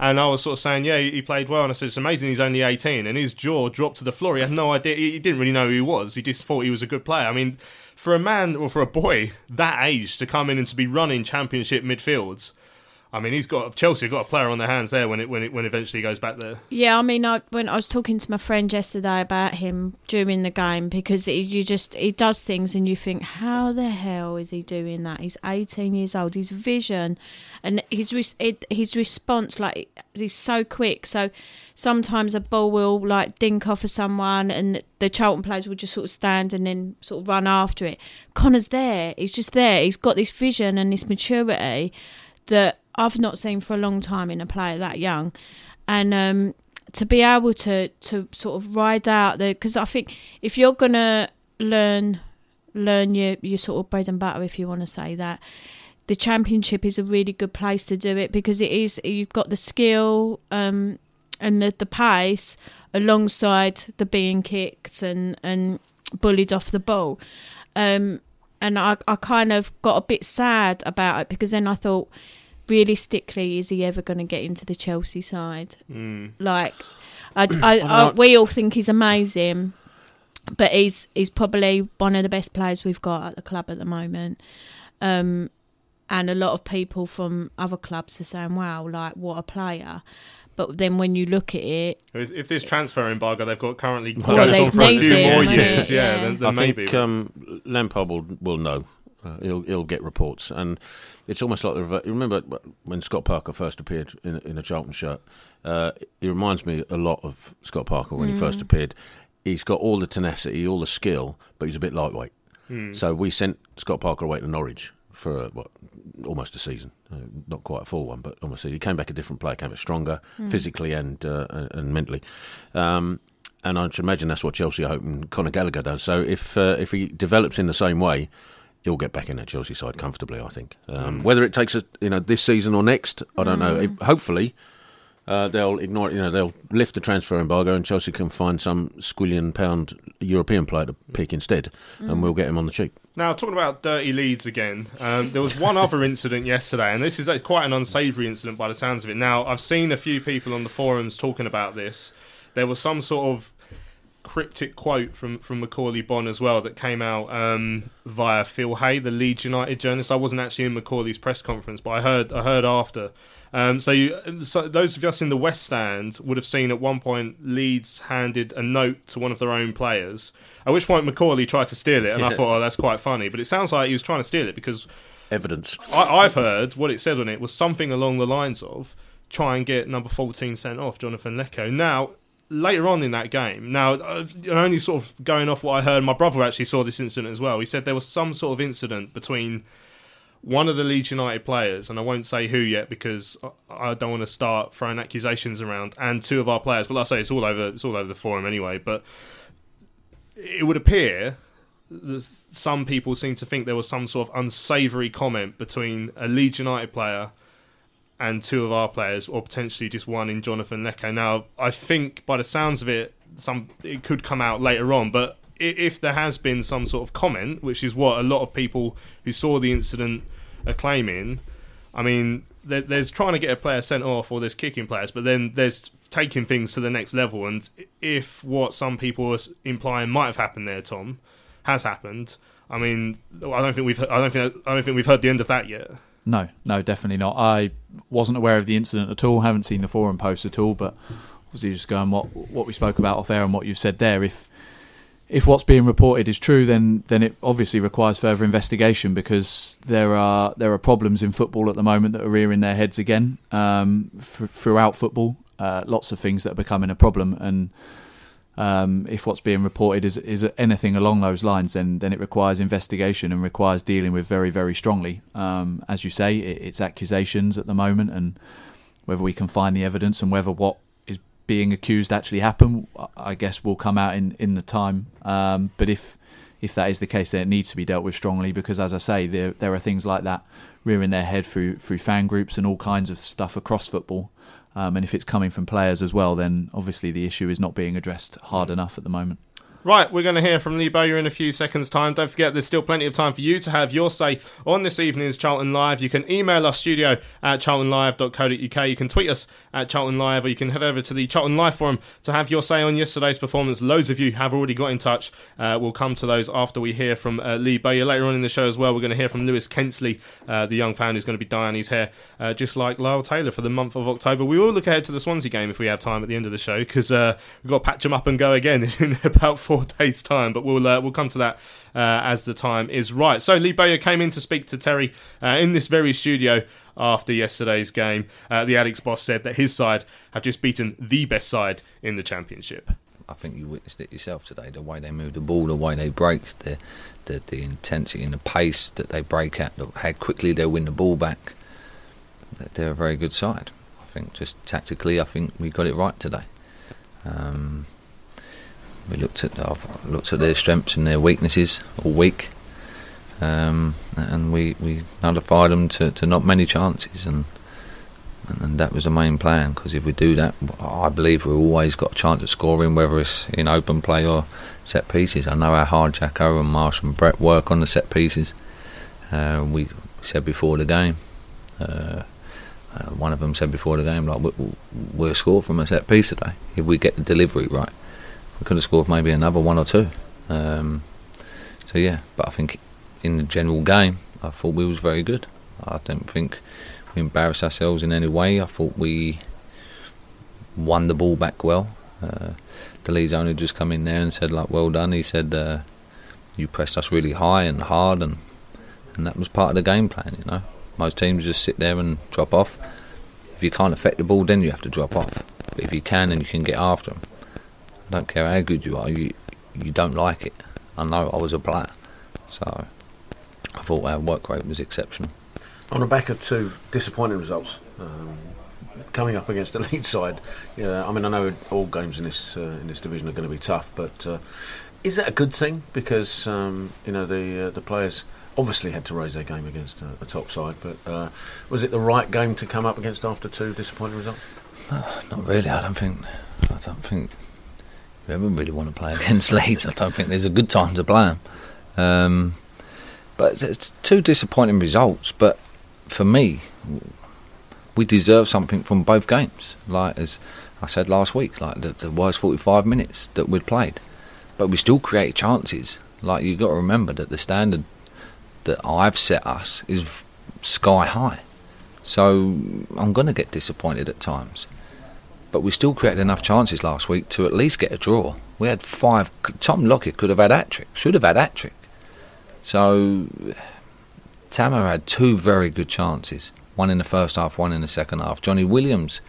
And I was sort of saying, yeah, he played well. And I said, it's amazing he's only 18. And his jaw dropped to the floor. He had no idea. He didn't really know who he was. He just thought he was a good player. I mean, for a man or for a boy that age to come in and to be running championship midfields, I mean, he's got Chelsea got a player on their hands there when it when it when eventually goes back there. Yeah, I mean, I, when I was talking to my friend yesterday about him during the game because you just he does things and you think, how the hell is he doing that? He's 18 years old. His vision and his his response, like he's so quick. So sometimes a ball will like dink off of someone and the Charlton players will just sort of stand and then sort of run after it. Conor's there. He's just there. He's got this vision and this maturity that I've not seen for a long time in a player that young, and um, to be able to to sort of ride out the because I think if you're gonna learn learn your your sort of bread and butter, if you want to say that. The championship is a really good place to do it because it is you've got the skill um, and the, the pace alongside the being kicked and, and bullied off the ball. Um, and I, I kind of got a bit sad about it because then I thought, realistically, is he ever going to get into the Chelsea side? Mm. Like, I, I, I, we all think he's amazing, but he's he's probably one of the best players we've got at the club at the moment. Um, and a lot of people from other clubs are saying, "Wow, like what a player." But then when you look at it, If, if this transfer embargo they've got currently Well, goes on for a few needed more him, years, yeah, Yeah. then, then I maybe. think um, Lampard will, will know. Uh, he'll he'll get reports, and it's almost like the rever- remember when Scott Parker first appeared in in a Charlton shirt. Uh, he reminds me a lot of Scott Parker when he first appeared. He's got all the tenacity, all the skill, but he's a bit lightweight. So we sent Scott Parker away to Norwich for uh, what almost a season, uh, not quite a full one, but almost. A, he came back a different player, came back stronger physically and uh, and mentally. Um, and I should imagine that's what Chelsea are hoping Conor Gallagher does. So if uh, if he develops in the same way, he'll get back in that Chelsea side comfortably. I think. Um, Whether it takes us, you know, this season or next, I don't know. If, hopefully, uh, they'll ignore it. You know, they'll lift the transfer embargo, and Chelsea can find some squillion pound European player to pick instead, and we'll get him on the cheap. Now, talking about dirty Leeds again, um, there was one other incident yesterday, and this is quite an unsavoury incident by the sounds of it. Now, I've seen a few people on the forums talking about this. There was some sort of cryptic quote from, from Macauley Bonne as well that came out um, via Phil Hay, the Leeds United journalist. I wasn't actually in Macauley's press conference, but I heard I heard after. Um, so, you, so those of us in the West Stand would have seen at one point Leeds handed a note to one of their own players. At which point Macauley tried to steal it, and I thought, oh, that's quite funny. But it sounds like he was trying to steal it because Evidence. I, I've heard what it said on it was something along the lines of try and get number 14 sent off, Jonathan Leko. Now, later on in that game, now, uh, only sort of going off what I heard, my brother actually saw this incident as well. He said there was some sort of incident between one of the Leeds United players, and I won't say who yet because I- I don't want to start throwing accusations around, and two of our players. But like I say, it's all over. It's all over the forum anyway. But it would appear that some people seem to think there was some sort of unsavoury comment between a Leeds United player and two of our players, or potentially just one in Jonathan Leko. Now, I think by the sounds of it, some it could come out later on, but if there has been some sort of comment, which is what a lot of people who saw the incident are claiming, I mean, there's trying to get a player sent off, or there's kicking players, but then there's taking things to the next level. And if what some people are implying might have happened there, Tom, has happened, I mean, I don't think we've, I don't think, I don't think we've heard the end of that yet. No, no, definitely not. I wasn't aware of the incident at all. Haven't seen the forum post at all. But obviously, just going what what we spoke about off air and what you've said there. If if what's being reported is true, then then it obviously requires further investigation because there are there are problems in football at the moment that are rearing their heads again um, f- throughout football. Uh, lots of things that are becoming a problem, and um, if what's being reported is is anything along those lines, then then it requires investigation and requires dealing with very very strongly. Um, as you say, it, it's accusations at the moment, and whether we can find the evidence and whether what is being accused actually happened, I guess will come out in in the time. Um, but if if that is the case, then it needs to be dealt with strongly because, as I say, there there are things like that rearing their head through through fan groups and all kinds of stuff across football. Um, and if it's coming from players as well, then obviously the issue is not being addressed hard enough at the moment. Right, we're going to hear from Lee Bowyer in a few seconds' time. Don't forget, there's still plenty of time for you to have your say on this evening's Charlton Live. You can email us studio at charltonlive.co.uk. You can tweet us at Charlton Live, or you can head over to the Charlton Live forum to have your say on yesterday's performance. Loads of you have already got in touch. Uh, we'll come to those after we hear from uh, Lee Bowyer. Later on in the show as well, we're going to hear from Lewis Kensley, uh, the young fan who's going to be dyeing his hair uh, just like Lyle Taylor for the month of October. We will look ahead to the Swansea game if we have time at the end of the show because uh, we've got to patch them up and go again in about four days' time. But we'll uh, we'll come to that uh, as the time is right. So Lee Bowyer came in to speak to Terry uh, in this very studio after yesterday's game. Uh, the Addicks boss said that his side have just beaten the best side in the championship. I think you witnessed it yourself today. The way they move the ball, the way they break, the the, the intensity and the pace that they break at, how quickly they win the ball back. They're a very good side. I think just tactically, I think we got it right today. Um, we looked at I've looked at their strengths and their weaknesses all week, um, and we, we nullified them to, to not many chances, and, and and that was the main plan. Because if we do that, I believe we've always got a chance of scoring, whether it's in open play or set pieces. I know how hard Jacko and Marsh and Brett work on the set pieces. Uh, we said before the game. Uh, uh, one of them said before the game, like we, we'll score from a set piece today if we get the delivery right we could have scored maybe another one or two. Um, so yeah, but I think in the general game, I thought we was very good. I don't think we embarrassed ourselves in any way. I thought we won the ball back well. Uh, the lead's only just come in there and said like, "Well done." He said, uh, "You pressed us really high and hard, and and that was part of the game plan." You know, most teams just sit there and drop off. If you can't affect the ball, then you have to drop off. But if you can and you can get after them, I don't care how good you are, you you don't like it. I know I was a player, so I thought our work rate was exceptional. On the back of two disappointing results, um, coming up against the lead side, yeah, I mean I know all games in this uh, in this division are going to be tough, but uh, is that a good thing? Because um, you know the uh, the players obviously had to raise their game against a, a top side, but uh, was it the right game to come up against after two disappointing results? not really. I don't think. I don't think we ever really want to play against Leeds. I don't think there's a good time to play them. Um, but it's two disappointing results. But for me, we deserve something from both games. Like as I said last week, like the, the worst 45 minutes that we'd played, but we still create chances. Like you've got to remember that the standard that I've set us is sky high. So I'm going to get disappointed at times but we still created enough chances last week to at least get a draw. We had five. Tom Lockyer could have had hat trick, should have had hat trick. So Tamou had two very good chances. One in the first half, one in the second half. Jonny Williams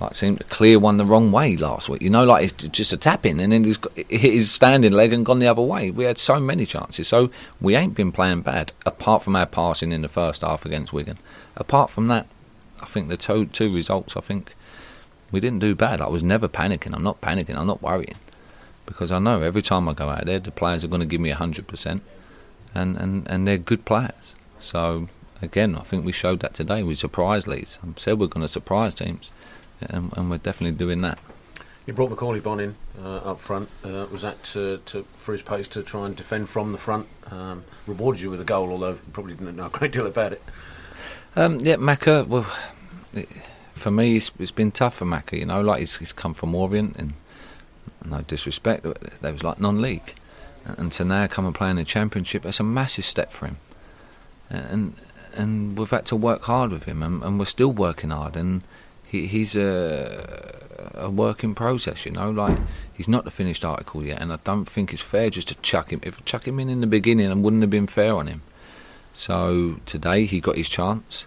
like seemed to clear one the wrong way last week. You know, like just a tap in, and then hit his standing leg and gone the other way. We had so many chances, so we ain't been playing bad apart from our passing in the first half against Wigan. Apart from that, I think the two two results. I think we didn't do bad. I was never panicking. I'm not panicking. I'm not worrying because I know every time I go out there, the players are going to give me hundred percent, and and and they're good players. So again, I think we showed that today. We surprised Leeds. I said we're going to surprise teams, and, and we're definitely doing that. You brought Macauley Bonne in uh, up front. Uh, was that to, to, for his pace to try and defend from the front? Um, rewarded you with a goal, although you probably didn't know a great deal about it. Um, yeah, Macca. Well. For me, it's, it's been tough for Macca. You know, like he's, he's come from Orient, and no disrespect, they was like non-league, and to now come and play in the Championship, that's a massive step for him. And and we've had to work hard with him, and, and we're still working hard. And he, he's a a work in process. You know, like he's not the finished article yet, and I don't think it's fair just to chuck him. If chuck him in in the beginning, and wouldn't have been fair on him. So today he got his chance,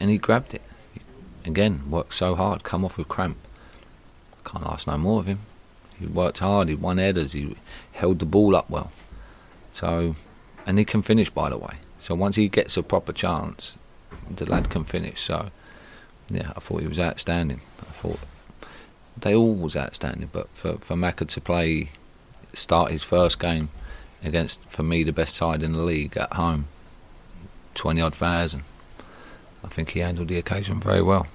and he grabbed it again, worked so hard, come off with cramp. Can't ask no more of him. He worked hard, he won headers, he held the ball up well. So, and he can finish, by the way. So once he gets a proper chance, the lad can finish. So, yeah, I thought he was outstanding. I thought they all was outstanding, but for for Macca to play, start his first game against, for me, the best side in the league at home, twenty odd thousand. I think he handled the occasion very well.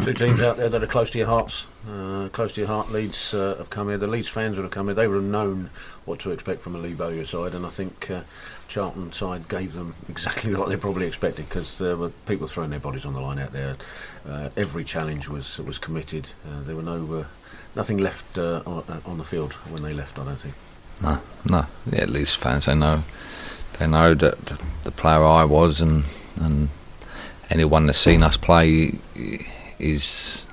Two teams out there that are close to your hearts, uh, close to your heart. Leeds uh, have come here. The Leeds fans would have come here. They would have known what to expect from a Lee Bowyer side, and I think uh, Charlton side gave them exactly what they probably expected because there were people throwing their bodies on the line out there. Uh, every challenge was was committed. Uh, there were no uh, nothing left uh, on, on the field when they left. I don't think. No, no. Yeah, Leeds fans they know they know that the, the player I was and and anyone that's seen us play is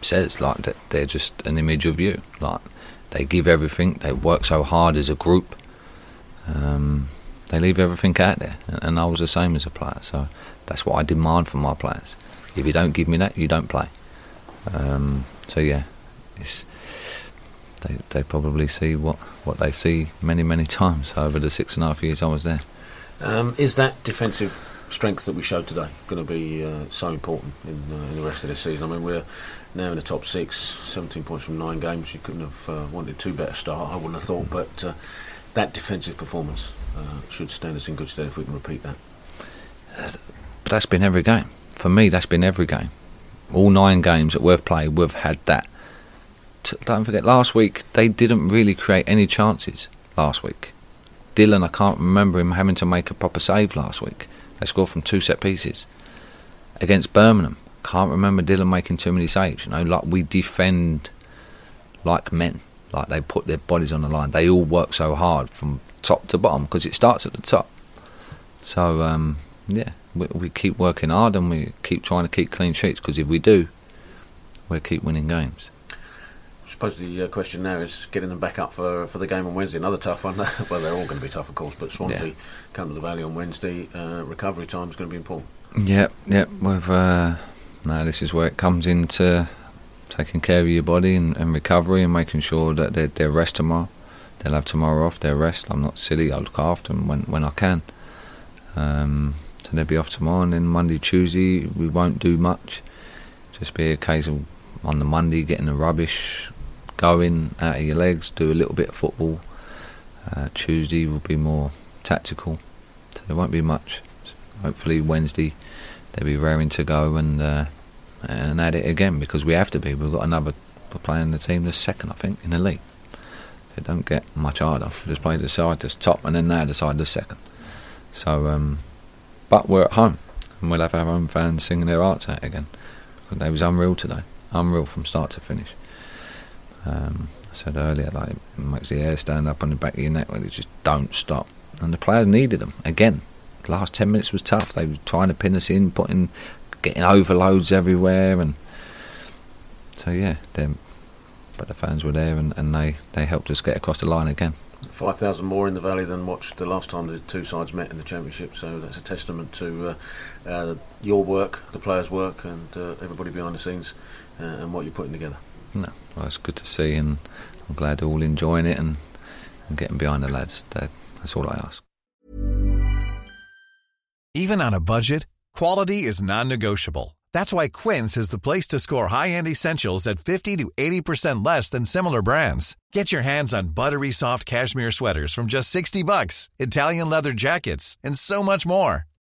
says like that they're just an image of you. Like they give everything. They work so hard as a group. Um, they leave everything out there, and, I was the same as a player. So that's what I demand from my players. If you don't give me that, you don't play. Um, so yeah, they they probably see what what they see many many times over the six and a half years I was there. Um, is that defensive strength that we showed today going to be uh, so important in, uh, in the rest of this season? I mean, we're now in the top six, 17 points from nine games. You couldn't have uh, wanted two better start, I wouldn't have thought. But uh, that defensive performance uh, should stand us in good stead if we can repeat that. But that's been every game. For me, that's been every game. All nine games that we've played, we've had that. Don't forget, last week they didn't really create any chances. Last week, Dillon, I can't remember him having to make a proper save last week. They scored from two set pieces against Birmingham. Can't remember Dillon making too many saves. You know, like we defend like men. Like they put their bodies on the line. They all work so hard from top to bottom because it starts at the top. So um, yeah, we, we keep working hard and we keep trying to keep clean sheets because if we do, we'll keep winning games. I suppose the uh, question now is getting them back up for for the game on Wednesday. Another tough one. well, they're all going to be tough, of course, but Swansea Yeah. come to the Valley on Wednesday. Uh, recovery time is going to be important. Yep, yep. We've uh, now this is where it comes into taking care of your body and, and recovery and making sure that they they rest tomorrow. They'll have tomorrow off. Their rest. I'm not silly. I'll look after them when when I can. Um, so they'll be off tomorrow, and then Monday, Tuesday we won't do much. Just be a case of on the Monday getting the rubbish going out of your legs. Do a little bit of football. Uh, Tuesday will be more tactical. So there won't be much. Hopefully Wednesday they'll be raring to go and uh, and at it again because we have to be. We've got another. We're playing the team that's second, I think, in the league. It don't get much harder. Just play the side that's top, and then now the side that's second. So, um, but we're at home, and we'll have our own fans singing their hearts out again. They was unreal today, unreal from start to finish. Um, I said earlier, like it makes the hair stand up on the back of your neck when it just don't stop. And the players needed them again. The last ten minutes was tough. They were trying to pin us in, putting, getting overloads everywhere, and so yeah, them. But the fans were there, and, and they, they helped us get across the line again. Five thousand more in the Valley than watched the last time the two sides met in the Championship. So that's a testament to uh, uh, your work, the players' work, and uh, everybody behind the scenes, uh, and what you're putting together. No, well, it's good to see, and I'm glad they're all enjoying it and, and getting behind the lads. That, that's all I ask. Even on a budget, quality is non-negotiable. That's why Quince is the place to score high-end essentials at 50 to 80% less than similar brands. Get your hands on buttery soft cashmere sweaters from just 60 bucks, Italian leather jackets, and so much more.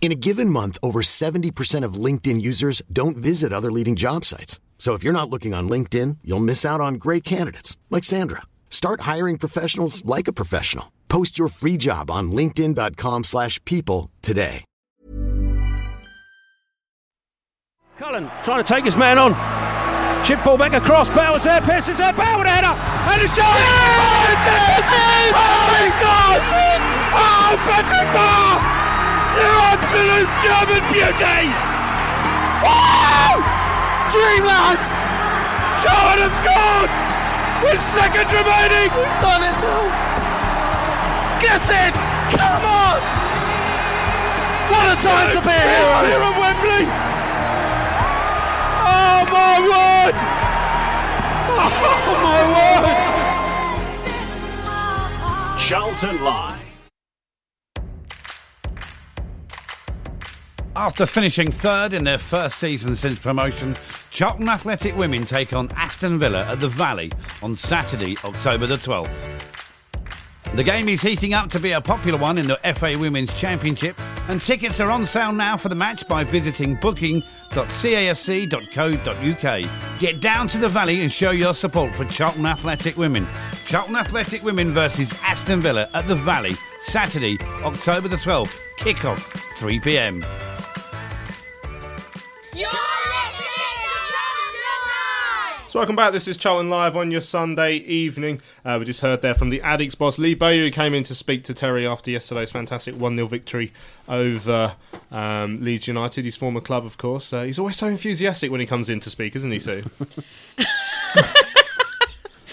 In a given month, over 70% of LinkedIn users don't visit other leading job sites. So if you're not looking on LinkedIn, you'll miss out on great candidates like Sandra. Start hiring professionals like a professional. Post your free job on linkedin.com/people slash people today. Cullen trying to take his man on. Chip ball back across. Bowers there. Pearce is there. Bauer with a header. And it's Johnny. Oh, it's in! Oh, he scores! Oh, Patrick Bauer! You absolute German beauty! Wow! Dreamland! Charlton have scored! With seconds remaining! We've done it all! Get it! Come on! What a time to be a hero! Here at Wembley! Oh my word! Oh my word! Charlton Live. After finishing third in their first season since promotion, Charlton Athletic Women take on Aston Villa at the Valley on Saturday, October the 12th. The game is heating up to be a popular one in the FA Women's Championship, and tickets are on sale now for the match by visiting booking.cafc.co.uk. Get down to the Valley and show your support for Charlton Athletic Women. Charlton Athletic Women versus Aston Villa at the Valley, Saturday, October the 12th. Kick-off, 3 p.m. So welcome back. This is Charlton Live on your Sunday evening. Uh, we just heard there from the Addicks boss Lee Bowyer, who came in to speak to Terry after yesterday's fantastic 1 0 victory over um, Leeds United, his former club, of course. Uh, he's always so enthusiastic when he comes in to speak, isn't he, Sue?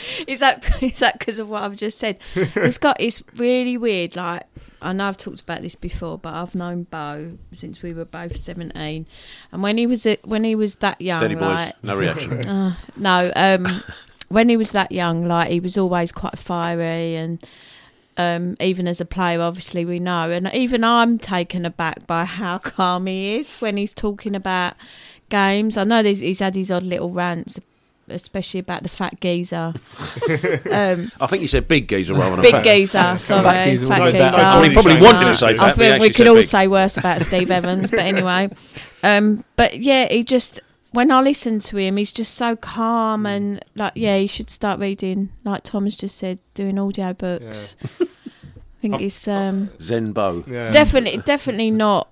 is that is that because of what I've just said? It's got it's really weird. Like I know I've talked about this before, but I've known Bo since we were both seventeen, and when he was when he was that young, Steady boys, like, no reaction. Uh, no, um, when he was that young, like he was always quite fiery and. Um, even as a player, obviously we know, and even I'm taken aback by how calm he is when he's talking about games. I know he's had his odd little rants, especially about the fat geezer. um, I think you said big geezer rather than big fat. geezer, sorry, fat geezer. No, that- I mean, probably wanted to say that. I fat, but he think we could all big. say worse about Steve Evans, but anyway. Um, but yeah, he just when I listen to him, he's just so calm and like yeah, he should start reading, like Thomas just said, doing audio books. I think it's um, Zen Bo. definitely definitely not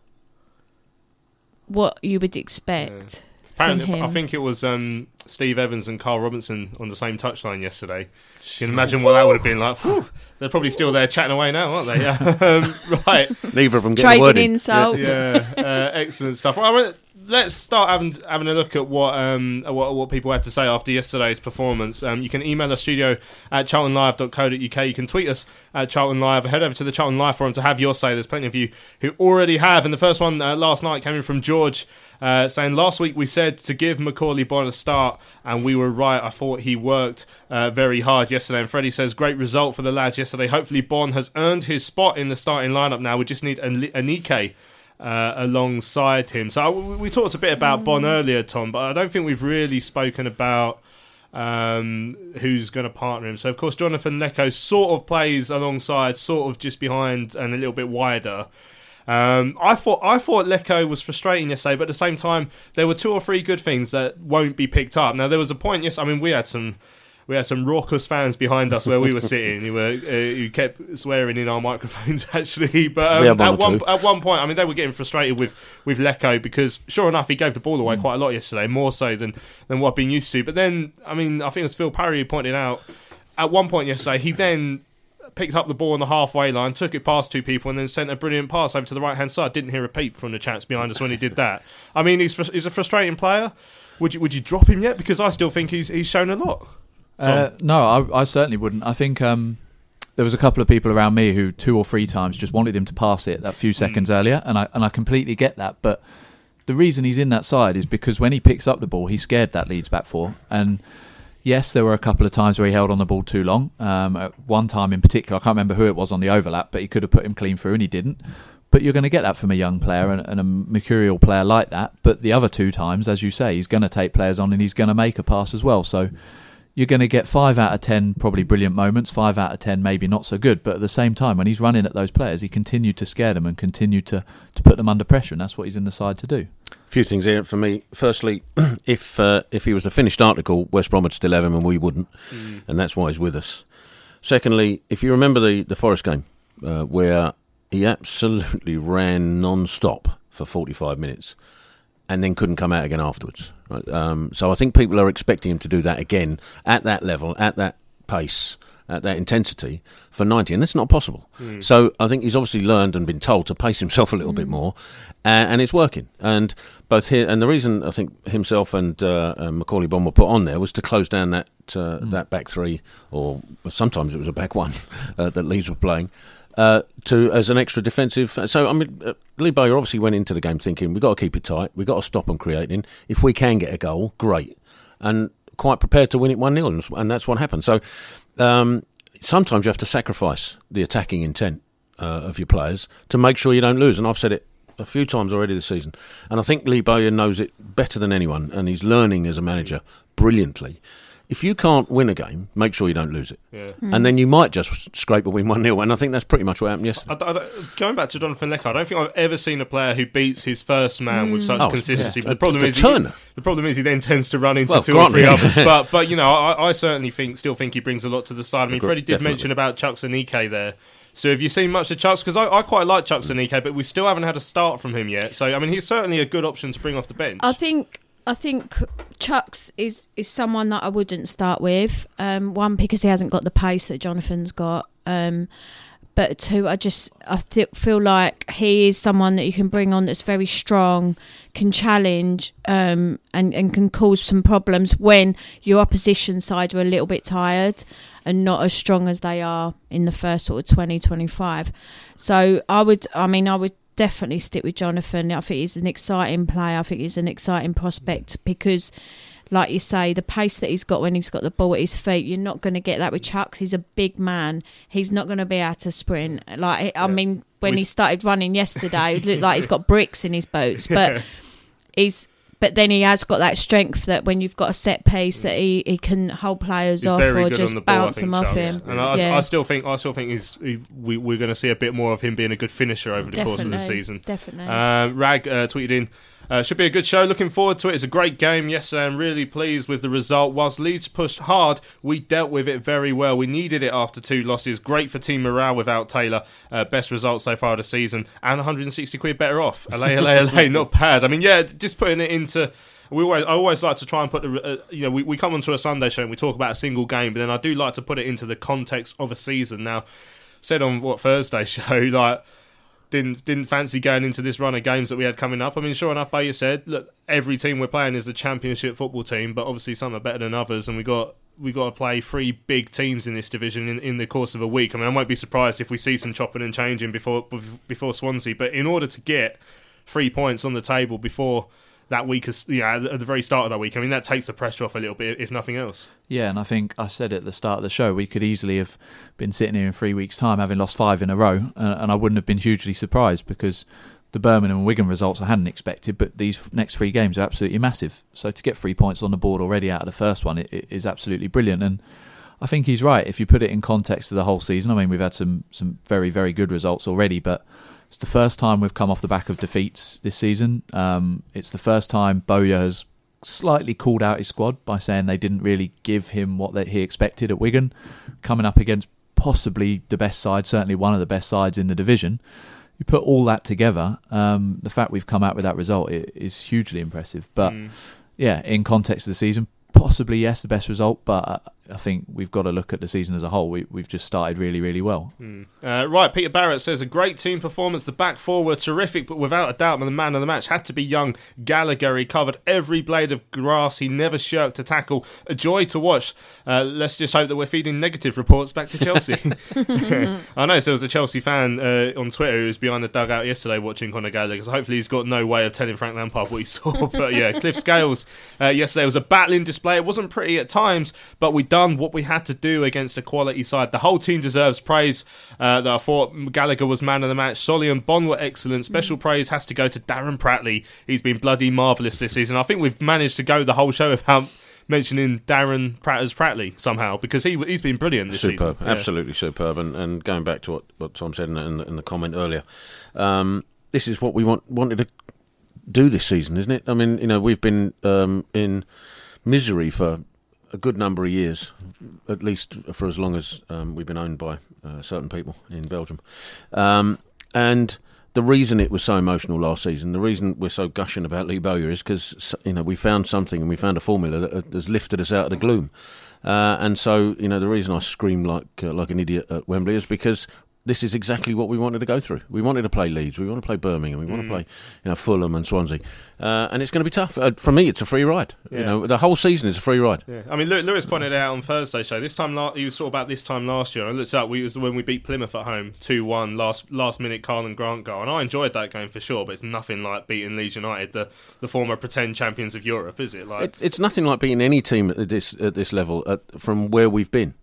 what you would expect. From Apparently, him. I think it was um, Steve Evans and Karl Robinson on the same touchline yesterday. You can imagine what that would have been like. Whew, they're probably still there chatting away now, aren't they? Yeah. um, right. Neither of them get the word in. Yeah, uh, excellent stuff. Well, I mean, let's start having having a look at what um what, what people had to say after yesterday's performance. Um, you can email the studio at charltonlive.co.uk. You can tweet us at Charlton Live. Head over to the Charlton Live forum to have your say. There's plenty of you who already have. And the first one uh, last night came in from George. Uh, saying last week we said to give Macauley Bonne a start, and we were right. I thought he worked uh, very hard yesterday. And Freddie says great result for the lads yesterday. Hopefully Bonne has earned his spot in the starting lineup now. We just need An- Aneke uh, alongside him. So I- we talked a bit about Bonne earlier, Tom, but I don't think we've really spoken about um, who's going to partner him. So of course, Jonathan Leko sort of plays alongside, sort of just behind, and a little bit wider. Um, I thought I thought Leko was frustrating yesterday, but at the same time, there were two or three good things that won't be picked up. Now there was a point. Yes, I mean we had some we had some raucous fans behind us where we were sitting who were uh, who kept swearing in our microphones actually. But um, at one two. at one point, I mean they were getting frustrated with with Leko because sure enough he gave the ball Mm. away quite a lot yesterday, more so than than what I've been used to. But then I mean I think it was Phil Parry who pointed out at one point yesterday he then picked up the ball on the halfway line, took it past two people, and then sent a brilliant pass over to the right hand side. Didn't hear a peep from the chaps behind us when he did that. I mean, he's fr- he's a frustrating player. Would you would you drop him yet? Because I still think he's he's shown a lot. Uh, no, I, I certainly wouldn't. I think um, there was a couple of people around me who two or three times just wanted him to pass it that few seconds earlier, and I and I completely get that. But the reason he's in that side is because when he picks up the ball, he scared that Leeds back four. And yes, there were a couple of times where he held on the ball too long. Um, at one time in particular, I can't remember who it was on the overlap, but he could have put him clean through, and he didn't. But you're going to get that from a young player and, and a mercurial player like that. But the other two times, as you say, he's going to take players on and he's going to make a pass as well. So you're going to get five out of ten probably brilliant moments, five out of ten maybe not so good. But at the same time, when he's running at those players, he continued to scare them and continued to, to put them under pressure, and that's what he's in the side to do. A few things here for me. Firstly, if uh, if he was the finished article, West Brom would still have him and we wouldn't, Mm. and that's why he's with us. Secondly, if you remember the the Forest game uh, where he absolutely ran non-stop for 45 minutes and then couldn't come out again afterwards. Um, so I think people are expecting him to do that again at that level, at that pace, at that intensity for 90, and that's not possible. Mm. So I think he's obviously learned and been told to pace himself a little bit more, and, and it's working. And both here and the reason I think himself and uh, uh, Macauley Bonne were put on there was to close down that uh, that back three, or sometimes it was a back one uh, that Leeds were playing. Uh, to as an extra defensive, so I mean, uh, Lee Bowyer obviously went into the game thinking we've got to keep it tight, we've got to stop them creating. If we can get a goal, great, and quite prepared to win it one 0 and that's what happened. So um, sometimes you have to sacrifice the attacking intent uh, of your players to make sure you don't lose. And I've said it a few times already this season, and I think Lee Bowyer knows it better than anyone, and he's learning as a manager brilliantly. If you can't win a game, make sure you don't lose it, Yeah. Hmm. and then you might just scrape a win one 0 And I think that's pretty much what happened yesterday. I, I, going back to Jonathan Leko, I don't think I've ever seen a player who beats his first man with hmm. such Oh, consistency. yeah. But the problem The is, he, the problem is he then tends to run into Well, two or three yeah. others. But but you know, I, I certainly think still think he brings a lot to the side. I mean, Agree- Freddie did definitely. mention about Chuks Aneke there. So have you seen much of Chuks? Because I, I quite like Chuks and hmm. Sanike, but we still haven't had a start from him yet. So I mean, he's certainly a good option to bring off the bench. I think I think Chuks is is someone that I wouldn't start with. Um, one because he hasn't got the pace that Jonathan's got. Um, but two, I just I th- feel like he is someone that you can bring on that's very strong, can challenge, um, and and can cause some problems when your opposition side are a little bit tired and not as strong as they are in the first sort of 20, 25. So I would, I mean, I would definitely stick with Jonathan. I think he's an exciting player. I think he's an exciting prospect because, like you say, the pace that he's got when he's got the ball at his feet, you're not going to get that with Chuks. He's a big man. He's not going to be able to sprint. Like I mean, when We he started running yesterday, it looked like he's got bricks in his boots, but he's. But then he has got that strength that when you've got a set pace that he, he can hold players He's off or just the ball. Bounce think, them off him. and I, yeah. I still think I still think he's he, we, we're going to see a bit more of him being a good finisher over the course of the season. definitely. Um, Rag uh, tweeted in. Uh, should be a good show. Looking forward to it. It's a great game yesterday. I'm really pleased with the result. Whilst Leeds pushed hard, we dealt with it very well. We needed it after two losses. Great for team morale without Taylor. Uh, best result so far of the season, and 160 quid better off. LA, LA, LA, not bad. I mean, yeah, just putting it into. We always, I always like to try and put the, uh, you know, we, we come onto a Sunday show and we talk about a single game, but then I do like to put it into the context of a season. Now, said on what Thursday show, like didn't didn't fancy going into this run of games that we had coming up. I mean, sure enough, Bowyer said, look, every team we're playing is a championship football team, but obviously some are better than others, and we got we got to play three big teams in this division in, in the course of a week. I mean, I won't be surprised if we see some chopping and changing before before Swansea, but in order to get three points on the table before that week, is, know, at the very start of that week, I mean, that takes the pressure off a little bit, if nothing else. Yeah, and I think I said at the start of the show we could easily have been sitting here in three weeks' time having lost five in a row, and I wouldn't have been hugely surprised because the Birmingham and Wigan results I hadn't expected, but these next three games are absolutely massive. So to get three points on the board already out of the first one it, it is absolutely brilliant, and I think he's right. If you put it in context of the whole season, I mean we've had some some very very good results already, but it's the first time we've come off the back of defeats this season. Um, it's the first time Bowyer has slightly called out his squad by saying they didn't really give him what that he expected at Wigan, coming up against possibly the best side, certainly one of the best sides in the division. You put all that together, um, the fact we've come out with that result is hugely impressive. But yeah, in context of the season, possibly yes, the best result. But uh, I think we've got to look at the season as a whole. We, we've just started really, really well. Uh, right, Peter Barrett says a great team performance. The back four were terrific, but without a doubt, the man of the match had to be young Gallagher. He covered every blade of grass. He never shirked a tackle. A joy to watch. Uh, let's just hope that we're feeding negative reports back to Chelsea. I know there was a Chelsea fan uh, on Twitter who was behind the dugout yesterday watching Conor Gallagher. So hopefully he's got no way of telling Frank Lampard what he saw. but yeah, Cliff Scales uh, yesterday was a battling display. It wasn't pretty at times, but we done what we had to do against a quality side. The whole team deserves praise. Uh, that I thought Gallagher was man of the match. Solly and Bond were excellent. Special praise has to go to Darren Pratley. He's been bloody marvellous this season. I think we've managed to go the whole show without mentioning Darren Pratt as Pratley somehow because he he's been brilliant this superb, season. Yeah. absolutely superb. And, and going back to what, what Tom said in, the- in, the- in the comment earlier, um, this is what we want wanted to do this season, isn't it? I mean, you know, we've been um, in misery for a good number of years, at least for as long as um, we've been owned by uh, certain people in Belgium. Um, and the reason it was so emotional last season, the reason we're so gushing about Lee Bowyer is because you know we found something and we found a formula that has lifted us out of the gloom. Uh, and so, you know, the reason I scream like uh, like an idiot at Wembley is because this is exactly what we wanted to go through. We wanted to play Leeds, we want to play Birmingham, we want Mm. to play you know Fulham and Swansea, uh, and it's going to be tough. Uh, for me, it's a free ride. You know, the whole season is a free ride. Yeah, I mean, Lewis pointed out on Thursday show. This time, la- he was sort of about this time last year. I looked up. We was when we beat Plymouth at home, two one, last last minute Karlan Grant goal, and I enjoyed that game for sure. But it's nothing like beating Leeds United, the the former pretend champions of Europe, is it? Like, It, it's nothing like beating any team at this at this level at, from where we've been.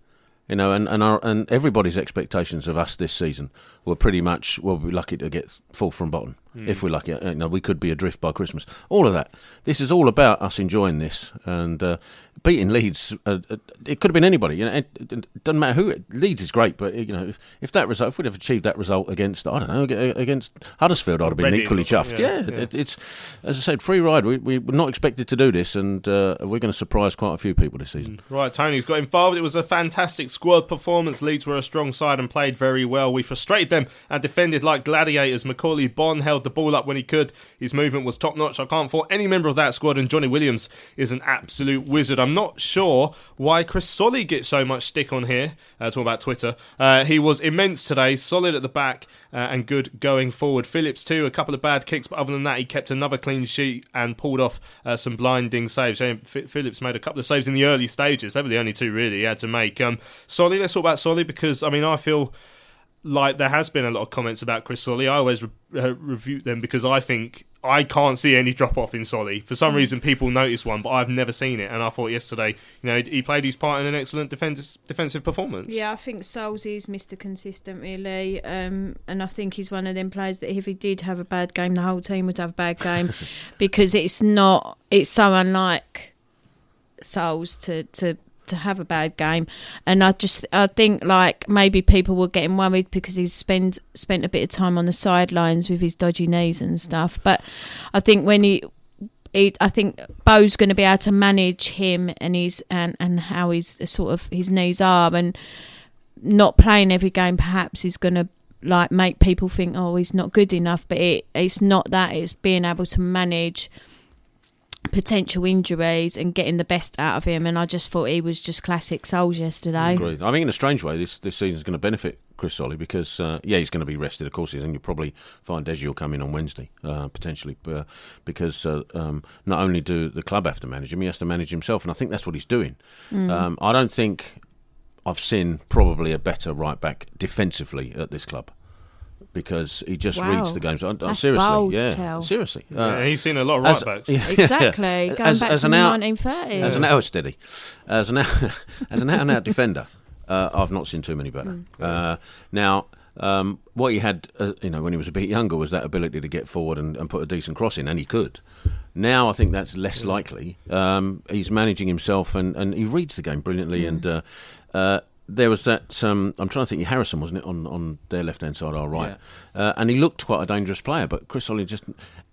You know, and and, our, and everybody's expectations of us this season were pretty much we'll be lucky to get full from bottom Mm. if we're lucky. You know, we could be adrift by Christmas. All of that. This is all about us enjoying this and uh, beating Leeds. Uh, uh, it could have been anybody. You know, it, it- doesn't matter who. It, Leeds is great, but you know, if, if that result, if we'd have achieved that result against, I don't know, against Huddersfield, I'd have been Reading equally chuffed. yeah, Yeah, yeah. It, it's as I said, free ride. We, we we're not expected to do this, and uh, we're going to surprise quite a few people this season. Right, Tony's got involved. It was a fantastic squad performance. Leeds were a strong side and played very well. We frustrated them and defended like gladiators. Macauley Bonne held the ball up when he could. His movement was top notch. I can't fault any member of that squad, and Jonny Williams is an absolute wizard. I'm not sure why Chris Solly gets so much stick on here. Uh, talking about Twitter, uh, he was immense today, solid at the back uh, and good going forward. Phillips too, a couple of bad kicks, but other than that, he kept another clean sheet and pulled off uh, some blinding saves. F- Phillips made a couple of saves in the early stages. They were the only two really he had to make. Um, Solly, let's talk about Solly because I mean I feel like there has been a lot of comments about Chris Solly. I always re- uh, review them because I think I can't see any drop off in Solly. For some reason, people notice one, but I've never seen it. And I thought yesterday, you know, he played his part in an excellent defense, defensive performance. Yeah, I think Souls is Mr. Consistent, really. Um, and I think he's one of them players that if he did have a bad game, the whole team would have a bad game because it's not, it's so unlike Souls to, to, to have a bad game. And I just, I think like maybe people were getting worried because he's spent, spent a bit of time on the sidelines with his dodgy knees and mm. stuff. But I think when he, he, I think Bo's going to be able to manage him and his and and how his sort of his knees are and not playing every game perhaps is going to like make people think oh he's not good enough but it it's not that it's being able to manage potential injuries and getting the best out of him and I just thought he was just classic souls yesterday Agreed. I mean, in a strange way, this this season's going to benefit Chris Solly because uh, yeah, he's going to be rested, of course, and you'll probably find Deji will come in on Wednesday uh, potentially, uh, because uh, um, not only do the club have to manage him, he has to manage himself, and I think that's what he's doing. Mm. Um, I don't think I've seen probably a better right back defensively at this club. Because he just Wow. reads the games. I, I, That's seriously, bold, yeah, Tell. seriously. Yeah, he's seen a lot of as- right backs. yeah, exactly yeah. going As- back as to an the out- 1930s as an out steady, as an out, as an out and out defender, uh, I've not seen too many better. Mm. Uh, now, um, what he had, uh, you know, when he was a bit younger, was that ability to get forward and, and put a decent cross in, and he could. Now I think that's less likely. Um, he's managing himself, and, and he reads the game brilliantly. And uh, uh, there was that. Um, I'm trying to think. Harrison wasn't it on, on their left hand side, our right, uh, and he looked quite a dangerous player. But Chris Solly just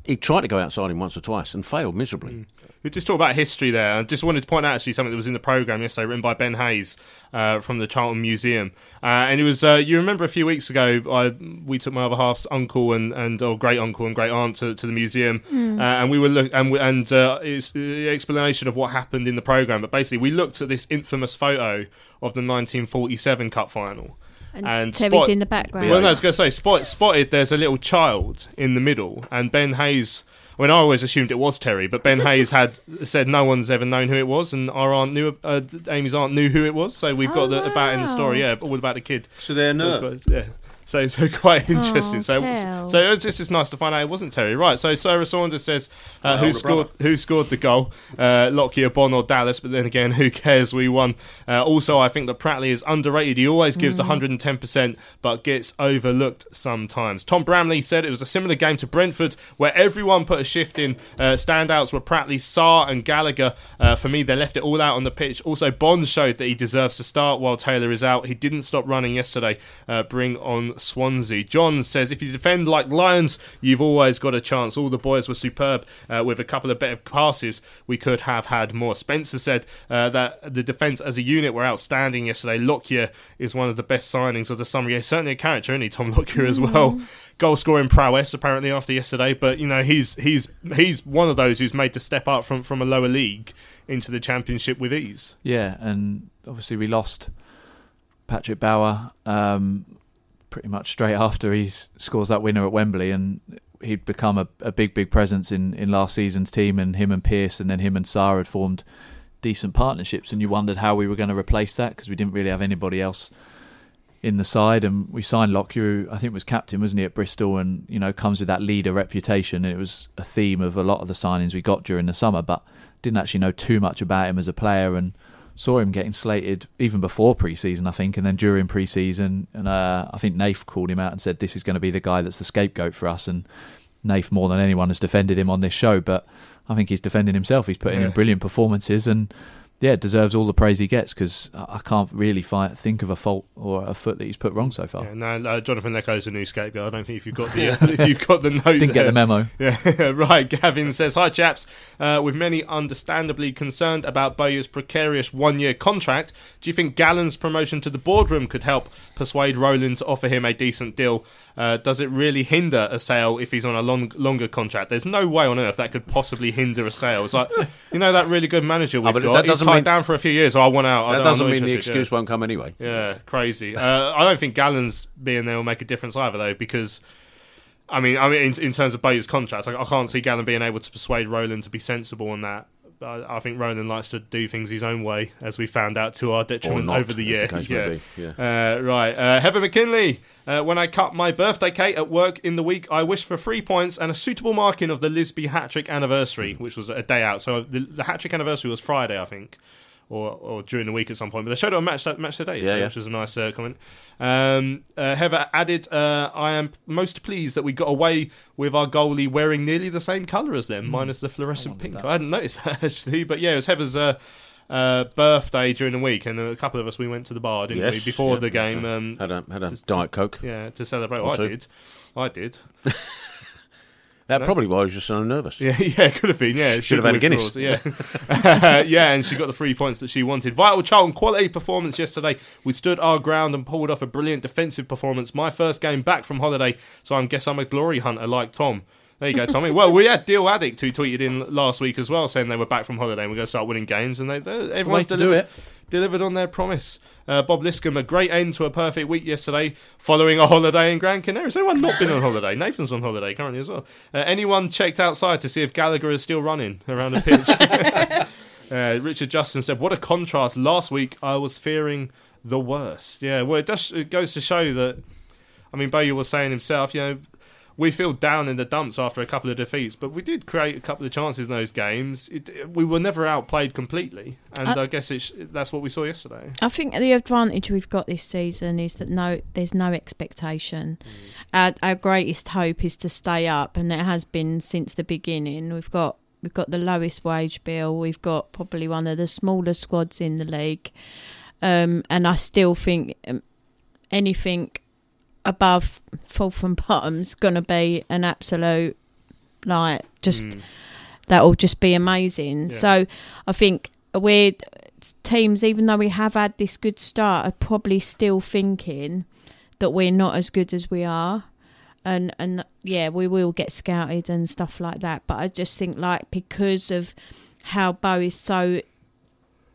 he tried to go outside him once or twice and failed miserably. We just talk about history there. I just wanted to point out actually something that was in the program yesterday, written by Ben Hayes uh, from the Charlton Museum, uh, and it was. Uh, you remember a few weeks ago, I, we took my other half's uncle and and or great uncle and great aunt to, to the museum, Mm. uh, and we were look and we, and uh, it's the explanation of what happened in the program. But basically, we looked at this infamous photo of the 1947 Cup final. And Terry's in the background. Well, no, I was going to say, spot, spotted. There's a little child in the middle, and Ben Hayes. I mean, I always assumed it was Terry, but Ben Hayes had said no one's ever known who it was, and our aunt knew, uh, Amy's aunt knew who it was. So we've got Oh, the, about in the story, wow. yeah, all about the kid. So they're That's quite- yeah. So, so quite interesting. Oh, so, Kel. so it's just, just nice to find out it wasn't Terry, right? So, Sarah Saunders says uh, who older scored who scored the goal, uh, Lockyer, Bonne, or Dallas? But then again, who cares? We won. Uh, also, I think that Pratley is underrated. He always gives 110, percent but gets overlooked sometimes. Tom Bramley said it was a similar game to Brentford, where everyone put a shift in. Uh, standouts were Pratley, Sarr, and Gallagher. Uh, for me, they left it all out on the pitch. Also, Bonne showed that he deserves to start while Taylor is out. He didn't stop running yesterday. Uh, bring on Swansea. John says if you defend like Lions, you've always got a chance. All the boys were superb uh, with a couple of better passes. We could have had more. Spencer said uh, that the defence as a unit were outstanding yesterday. Lockyer is one of the best signings of the summer. Yeah, certainly a character, isn't he, Tom Lockyer as well? Goal scoring prowess apparently after yesterday, but you know he's he's he's one of those who's made the step up from from a lower league into the championship with ease. Yeah, and obviously we lost Patrick Bauer, um, pretty much straight after he scores that winner at Wembley, and he'd become a, a big, big presence in, in last season's team, and him and Pearce, and then him and Sarr had formed decent partnerships, and you wondered how we were going to replace that because we didn't really have anybody else in the side, and we signed Lockyer, who I think was captain, wasn't he, at Bristol, and you know comes with that leader reputation. And it was a theme of a lot of the signings we got during the summer, but didn't actually know too much about him as a player, and saw him getting slated even before pre-season, I think, and then during pre-season, and uh, I think Nath called him out and said this is going to be the guy that's the scapegoat for us, and Nath more than anyone has defended him on this show, but I think he's defending himself. He's putting Yeah. in brilliant performances and yeah, deserves all the praise he gets because I I can't really find, think of a fault or a foot that he's put wrong so far. Yeah, no, uh, Jonathan Leko's a new scapegoat. I don't think if you've got the uh, if you've got the note, Didn't get the memo. Yeah, right. Gavin says, "Hi chaps. Uh, with many understandably concerned about Bowyer's precarious one-year contract, do you think Gallen's promotion to the boardroom could help persuade Roland to offer him a decent deal? Uh, does it really hinder a sale if he's on a long, longer contract? There's no way on earth that could possibly hinder a sale. It's like you know that really good manager we've but got. Tied mean- down for a few years. So I want out. I That doesn't mean the interested, yeah. excuse won't come anyway. Yeah, crazy. Uh, I don't think Gallen's being there will make a difference either, though, because I mean, I mean, in, in terms of Bowyer's contract, I, I can't see Gallen being able to persuade Roland to be sensible on that. I, I think Roland likes to do things his own way, as we found out to our detriment not, over the year. the may yeah. Uh, right, uh, Heather McKinley. Uh, when I cut my birthday cake at work in the week, I wished for three points and a suitable marking of the Lisbie hat trick anniversary, Hmm. which was a day out. So the, the hat trick anniversary was Friday, I think or, or during the week at some point. But they showed it on Match that Match Today, Yeah, so, yeah. which was a nice uh, comment. Um, uh, Heather added, uh, "I am most pleased that we got away with our goalie wearing nearly the same colour as them, minus the fluorescent pink. I hadn't noticed that actually, but yeah, it was Heather's." Uh, uh, birthday during the week, and a couple of us we went to the bar, didn't we? Before yeah, the game, had a- um, had a- had a to- Diet Coke. Yeah, to celebrate. Or I did. I did. That No? probably why I was just so nervous. Yeah, yeah, could have been. Yeah, Should have had a Guinness. withdrawals, Yeah, yeah, and she got the three points that she wanted. Vital Charlton quality performance yesterday. We stood our ground and pulled off a brilliant defensive performance. My first game back from holiday, so I guess I'm a glory hunter like Tom. There you go, Tommy. well, we had Deal Addict who tweeted in last week as well, saying they were back from holiday and we're going to start winning games, and they, they everyone's to do it. Delivered on their promise. Uh, Bob Liscombe, a great end to a perfect week yesterday, following a holiday in Gran Canaria. Has anyone not been on holiday? Nathan's on holiday currently as well. Uh, anyone checked outside to see if Gallagher is still running around the pitch? uh, Richard Justin said, "What a contrast! Last week I was fearing the worst." Yeah, well, it does. It goes to show that. I mean, Bowyer was saying himself, you know, we feel down in the dumps after a couple of defeats, but we did create a couple of chances in those games. It, we were never outplayed completely, and I- I guess it's, that's what we saw yesterday. I think the advantage we've got this season is that no, there's no expectation. Our, our greatest hope is to stay up, and it has been since the beginning. We've got we've got the lowest wage bill. We've got probably one of the smaller squads in the league, um, and I still think um, anything above fourth and bottom's going to be an absolute like just Mm. that will just be amazing. Yeah. So I think we're teams, even though we have had this good start, are probably still thinking that we're not as good as we are. And and yeah, we will get scouted and stuff like that. But I just think like because of how Bo is so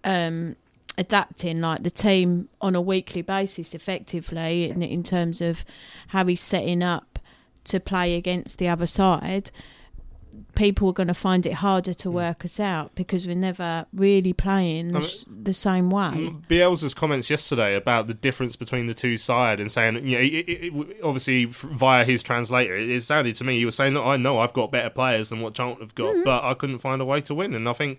um adapting like the team on a weekly basis effectively in, in terms of how he's setting up to play against the other side people are going to find it harder to work us out because we're never really playing the, I mean- sh- the same way. Mm, Bielsa's comments yesterday about the difference between the two sides and saying, you know, it, it, obviously via his translator, it, it sounded to me he was saying, look, I know I've got better players than what Charlton have got, but I couldn't find a way to win. And I think,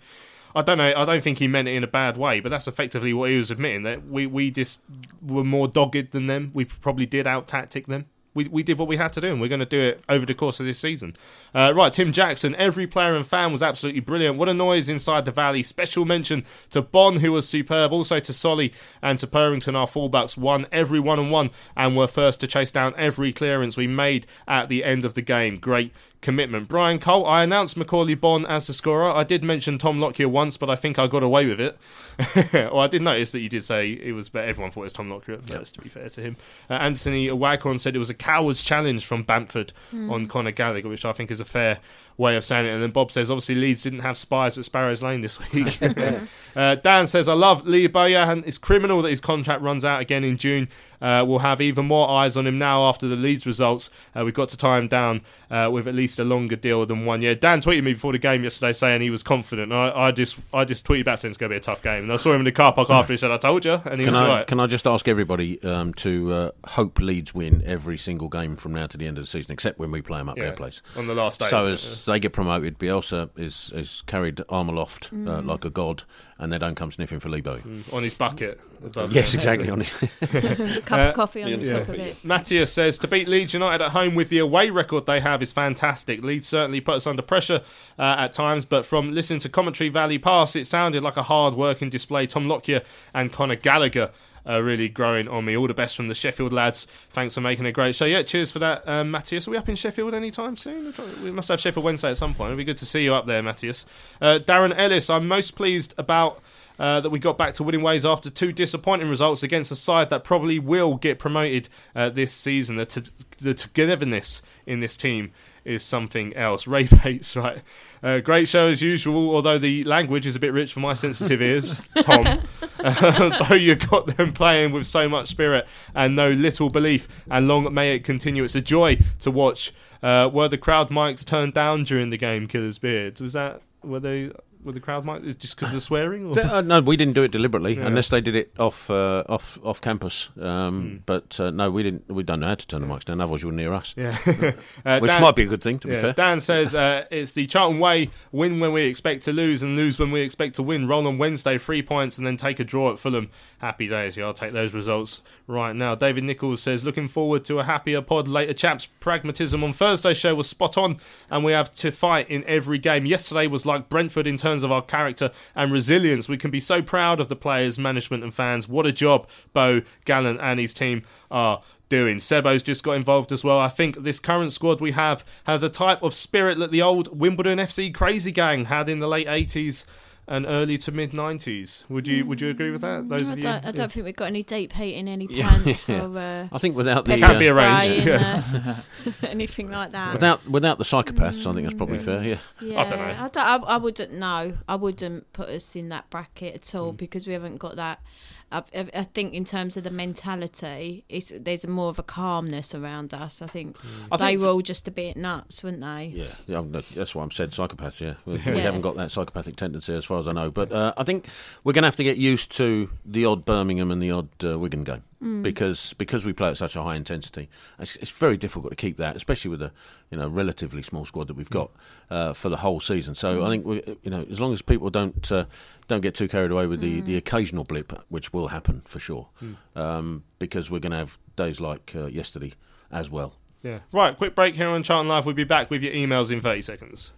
I don't know, I don't think he meant it in a bad way, but that's effectively what he was admitting that we, we just were more dogged than them. We probably did out tactic them. We, we did what we had to do, and we're going to do it over the course of this season. Uh, right, Tim Jackson. Every player and fan was absolutely brilliant. What a noise inside the valley. Special mention to Bon, who was superb. Also to Solly and to Purrington, our fullbacks, won every one on one and were first to chase down every clearance we made at the end of the game. Great commitment. Brian Cole, I announced Macauley Bonne as the scorer. I did mention Tom Lockyer once, but I think I got away with it. well, I did notice that you did say it was, but everyone thought it was Tom Lockyer at first, to be fair to him. Uh, Anthony Waghorn said it was a coward's challenge from Bamford Hmm. on Conor Gallagher, which I think is a fair way of saying it. And then Bob says, obviously Leeds didn't have spies at Sparrows Lane this week. uh, Dan says, I love Lee Bowyer. It's criminal that his contract runs out again in June. Uh, we'll have even more eyes on him now after the Leeds results. Uh, we've got to tie him down uh, with at least a longer deal than one year. Dan tweeted me before the game yesterday saying he was confident. I, I just I just tweeted back saying it's going to be a tough game. And I saw him in the car park after he said, I told you. And he Can was I, right. can I just ask everybody um, to uh, hope Leeds win every single game from now to the end of the season, except when we play them up Yeah, their place on the last day, So isn't it? as they get promoted, Bielsa is is carried arm aloft uh, Mm. like a god, and they don't come sniffing for Lebo. on his bucket. above Yes, exactly, on his- Cup of coffee on the top of it. Matthias says to beat Leeds United at home with the away record they have is fantastic. Leeds certainly put us under pressure uh, at times, but from listening to commentary Valley Pass, it sounded like a hard working display. Tom Lockyer and Conor Gallagher are really growing on me. All the best from the Sheffield lads. Thanks for making a great show. Yeah, cheers for that, um, Matthias. Are we up in Sheffield anytime soon? We must have Sheffield Wednesday at some point. It'd be good to see you up there, Matthias. Uh, Darren Ellis, I'm most pleased about. Uh, that we got back to winning ways after two disappointing results against a side that probably will get promoted uh, this season. The, t- the togetherness in this team is something else. Ray Bates, right? Uh, great show as usual, although the language is a bit rich for my sensitive ears, Tom. Uh, though you got them playing with so much spirit and no little belief, and long may it continue. It's a joy to watch. Uh, were the crowd mics turned down during the game, Killer's Beards? Was that, were they, were the crowd mics just because of the swearing? Or? Uh, no, we didn't do it deliberately, Yeah. unless they did it off uh, off off campus. Um, Hmm. But uh, no, we didn't. We don't know how to turn the mics down. Otherwise, you were near us. Yeah. Uh, which Dan- might be a good thing. To be fair, Dan says uh, it's the Charlton way: win when we expect to lose, and lose when we expect to win. Roll on Wednesday, three points, and then take a draw at Fulham. Happy days. Yeah, I'll take those results right now. David Nichols says looking forward to a happier pod later. Chaps, pragmatism on Thursday show was spot on, and we have to fight in every game. Yesterday was like Brentford in terms of our character and resilience. We can be so proud of the players, management, and fans. What a job Bo Gallant and his team are doing. Sebo's just got involved as well. I think this current squad we have has a type of spirit that the old Wimbledon FC crazy gang had in the late 80s and early to mid 90s. Would you would you agree with that? Those I of you? don't, I don't think we've got any deep heat in any Yeah, pants yeah. or. Uh, I think without the, Can't be spray arranged, and, yeah. uh, anything like that. without without the psychopaths, I think that's probably fair. Yeah. Yeah, I don't know. I, don't, I, I wouldn't know. I wouldn't put us in that bracket at all because we haven't got that. I, I I think in terms of the mentality, it's, there's more of a calmness around us. I think I they think- were all just a bit nuts, weren't they? Yeah, yeah, that's why I'm said psychopaths. Yeah, we, Yeah. we haven't got that psychopathic tendency as far as I know. But uh, I think we're going to have to get used to the odd Birmingham and the odd uh, Wigan game Mm. because because we play at such a high intensity. It's, it's very difficult to keep that, especially with a you know relatively small squad that we've got uh, for the whole season. So I think we, you know as long as people don't uh, don't get too carried away with the, the occasional blip, which will happen for sure, um, because we're going to have days like uh, yesterday as well. Yeah. Right, quick break here on Charlton Live. We'll be back with your emails in 30 seconds.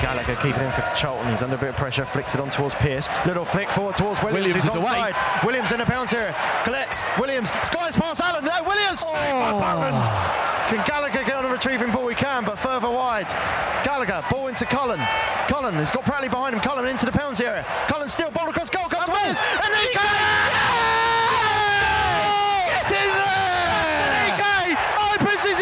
Gallagher keeping in for Charlton. He's under a bit of pressure. Flicks it on towards Pearce. Little flick forward towards Williams. Williams He's is away. Williams in the penalty area. Collects. Williams. Skies past Allen. No, Williams. Oh. Saved by Butland. Can Gallagher get on a retrieving ball? He can, but further wide. Gallagher. Ball into Cullen. Cullen has got Bradley behind him. Cullen into the penalty area. Cullen still. Ball across goal. Comes Williams. And he Get in there! Enrique opens his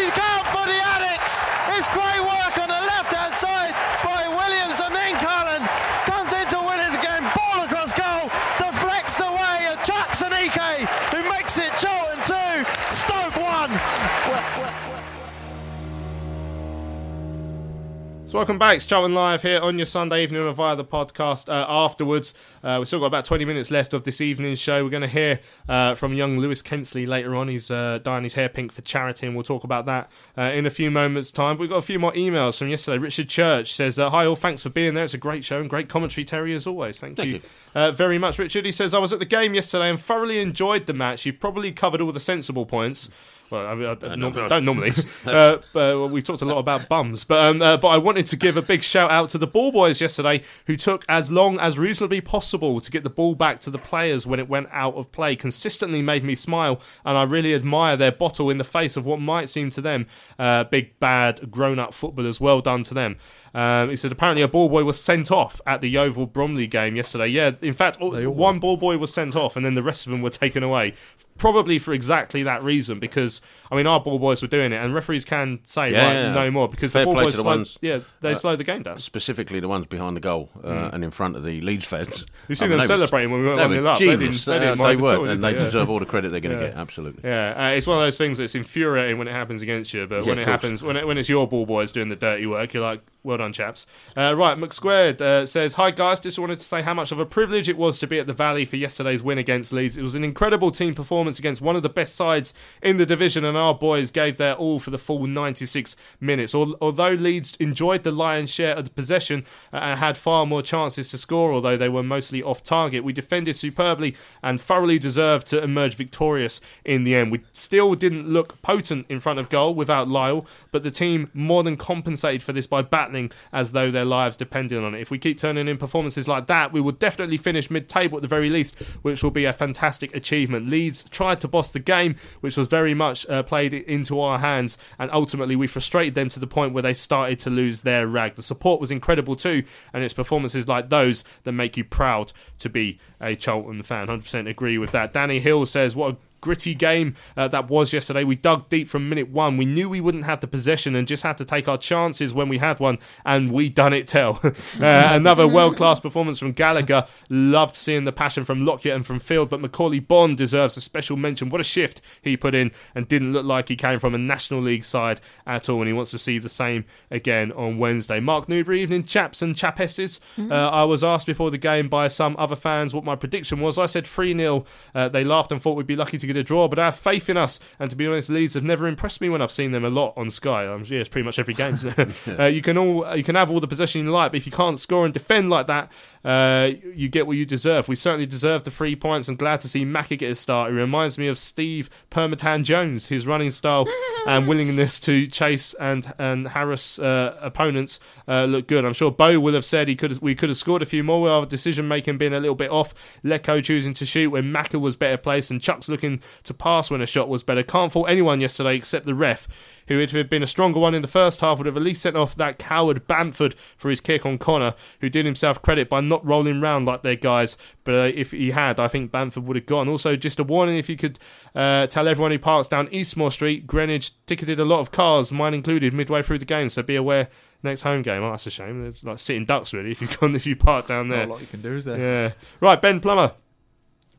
So welcome back. It's Charlton Live here on your Sunday evening or via the podcast uh, afterwards. Uh, we've still got about 20 minutes left of this evening's show. We're going to hear uh, from young Lewis Kensley later on. He's uh, dyeing his hair pink for charity, and we'll talk about that uh, in a few moments' time. We've got a few more emails from yesterday. Richard Church says, uh, Hi all, thanks for being there. It's a great show and great commentary, Terry, as always. Thank, Thank you, you. Uh, very much, Richard. He says, I was at the game yesterday and thoroughly enjoyed the match. You've probably covered all the sensible points. Well, I, mean, I don't, no, don't normally. uh, but, we've talked a lot about bums, but um, uh, but I wanted to give a big shout out to the ball boys yesterday, who took as long as reasonably possible to get the ball back to the players when it went out of play. Consistently made me smile, and I really admire their bottle in the face of what might seem to them uh, big bad grown up footballers. Well done to them. Um, he said apparently a ball boy was sent off at the Yeovil Bromley game yesterday. Yeah, in fact, all, one ball boy was sent off, and then the rest of them were taken away. probably for exactly that reason because I mean our ball boys were doing it and referees can say Yeah, right yeah. no more because Fair the ball boys to the slowed, ones, yeah they uh, slowed the game down. Specifically, the ones behind the goal uh, Mm. and in front of the Leeds fans. You see I mean, them they were- celebrating when we went they 1 were 0 up. They didn't- they didn't Uh, they were, all, and they? they Yeah. deserve all the credit they're going to Yeah. get. Absolutely. Yeah, uh, it's one of those things that's infuriating when it happens against you, but Yeah, when it happens, when it, when it's your ball boys doing the dirty work, you're like, well done, chaps. Uh, right, McSquared uh, says, Hi guys, just wanted to say how much of a privilege it was to be at the Valley for yesterday's win against Leeds. It was an incredible team performance against one of the best sides in the division, and our boys gave their all for the full 96 minutes. Although Leeds enjoyed the lion's share of the possession uh, and had far more chances to score, although they were mostly off target, we defended superbly and thoroughly deserved to emerge victorious in the end. We still didn't look potent in front of goal without Lyle, but the team more than compensated for this by battling as though their lives depended on it. If we keep turning in performances like that, we will definitely finish mid table at the very least, which will be a fantastic achievement. Leeds tried to boss the game, which was very much uh, played into our hands, and ultimately we frustrated them to the point where they started to lose their rag. The support was incredible too, and it's performances like those that make you proud to be a Charlton fan. 100% agree with that. Danny Hill says, What a gritty game uh, that was yesterday. We dug deep from minute one. We knew we wouldn't have the possession and just had to take our chances when we had one, and we done it tell. uh, another world class performance from Gallagher. Loved seeing the passion from Lockyer and from Field, but Macauley Bonne deserves a special mention. What a shift he put in and didn't look like he came from a National League side at all, and he wants to see the same again on Wednesday. Mark Newbury, evening chaps and chapesses. Uh, I was asked before the game by some other fans what my prediction was. I said 3 0. Uh, they laughed and thought we'd be lucky to get a draw, but I have faith in us. And to be honest, Leeds have never impressed me when I've seen them a lot on Sky. I'm yeah, it's pretty much every game. isn't uh, you can all you can have all the possession you like, but if you can't score and defend like that, uh, you get what you deserve. We certainly deserve the three points. I'm glad to see Macca get a start. He reminds me of Steve Permatan Jones. His running style and willingness to chase and and harass uh, opponents uh, look good. I'm sure Bo will have said he could we could have scored a few more. With our decision making being a little bit off. Leko choosing to shoot when Macca was better placed, and Chuks looking to pass when a shot was better. Can't fault anyone yesterday except the ref, who if had been a stronger one in the first half would have at least sent off that coward Bamford for his kick on Conor, who did himself credit by not rolling round like their guys. But uh, if he had, I think Bamford would have gone. Also, just a warning if you could uh, tell everyone who parks down Eastmoor Street, Greenwich ticketed a lot of cars, mine included, midway through the game. So be aware next home game. Oh, that's a shame. It's like sitting ducks really if you've gone if you park down there. Not a lot you can do, is there? Yeah. Right, Ben Plummer.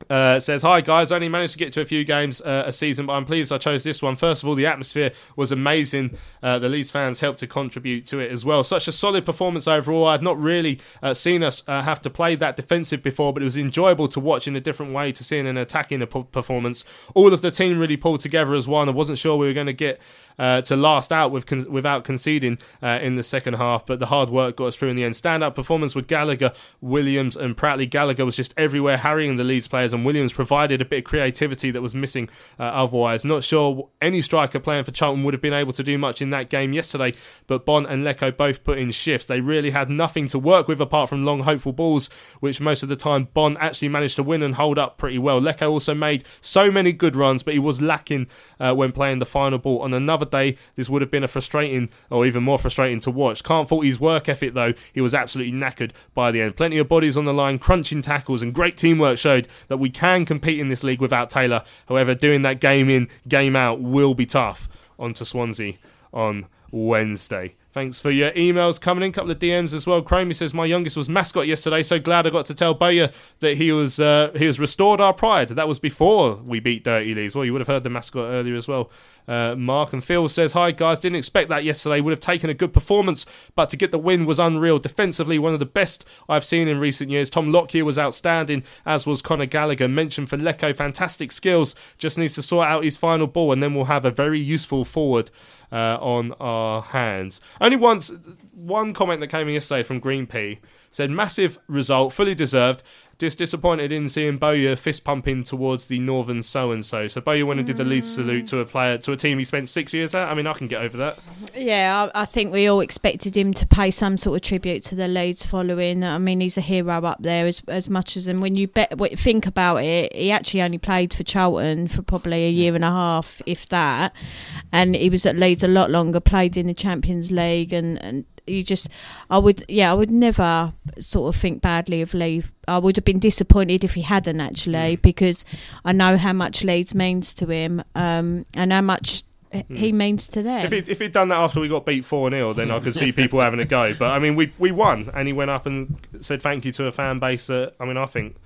Uh, says hi guys. Only managed to get to a few games uh, a season, but I'm pleased I chose this one. First of all, the atmosphere was amazing. Uh, the Leeds fans helped to contribute to it as well. Such a solid performance overall. I'd not really uh, seen us uh, have to play that defensive before, but it was enjoyable to watch in a different way to seeing an attacking performance. All of the team really pulled together as one. I wasn't sure we were going to get uh, to last out with con- without conceding in the second half, but the hard work got us through in the end. Stand-up performance with Gallagher, Williams, and Pratley. Gallagher was just everywhere, harrying the Leeds players, and Williams provided a bit of creativity that was missing uh, otherwise. Not sure any striker playing for Charlton would have been able to do much in that game yesterday, but Bonne and Leko both put in shifts. They really had nothing to work with apart from long, hopeful balls, which most of the time Bonne actually managed to win and hold up pretty well. Leko also made so many good runs, but he was lacking uh, when playing the final ball. On another day, this would have been a frustrating, or even more frustrating to watch. Can't fault his work ethic though. He was absolutely knackered by the end. Plenty of bodies on the line, crunching tackles, and great teamwork showed that we can compete in this league without Taylor. However, doing that game in, game out will be tough. On to Swansea on Wednesday. Thanks for your emails coming in. couple of DMs as well. Chromie says my youngest was mascot yesterday, so glad I got to tell Bowyer that he was uh, he has restored our pride. That was before we beat Dirty Leeds. Well, you would have heard the mascot earlier as well. Uh, Mark and Phil says hi guys. Didn't expect that yesterday. Would have taken a good performance, but to get the win was unreal. Defensively, one of the best I've seen in recent years. Tom Lockyer was outstanding, as was Conor Gallagher. Mentioned for Leko, fantastic skills. Just needs to sort out his final ball, and then we'll have a very useful forward uh, on our hands. Only once, one comment that came in yesterday from Green Pea said massive result, fully deserved. Just disappointed in seeing Bowyer fist pumping towards the northern so and so. So Bowyer went and did the lead mm. salute to a player to a team he spent six years at. I mean, I can get over that. Yeah, I, I think we all expected him to pay some sort of tribute to the Leeds following. I mean, he's a hero up there as as much as. And when you bet, think about it, he actually only played for Charlton for probably a year and a half, if that. And he was at Leeds a lot longer. Played in the Champions League, and and you just, I would, yeah, I would never sort of think badly of Lee. I would have been disappointed if he hadn't actually, because I know how much Leeds means to him, um, and how much he means to them. If, he, if he'd done that after we got beat 4 0, then I could see people having a go. But I mean, we, we won, and he went up and said thank you to a fan base that, I mean, I think.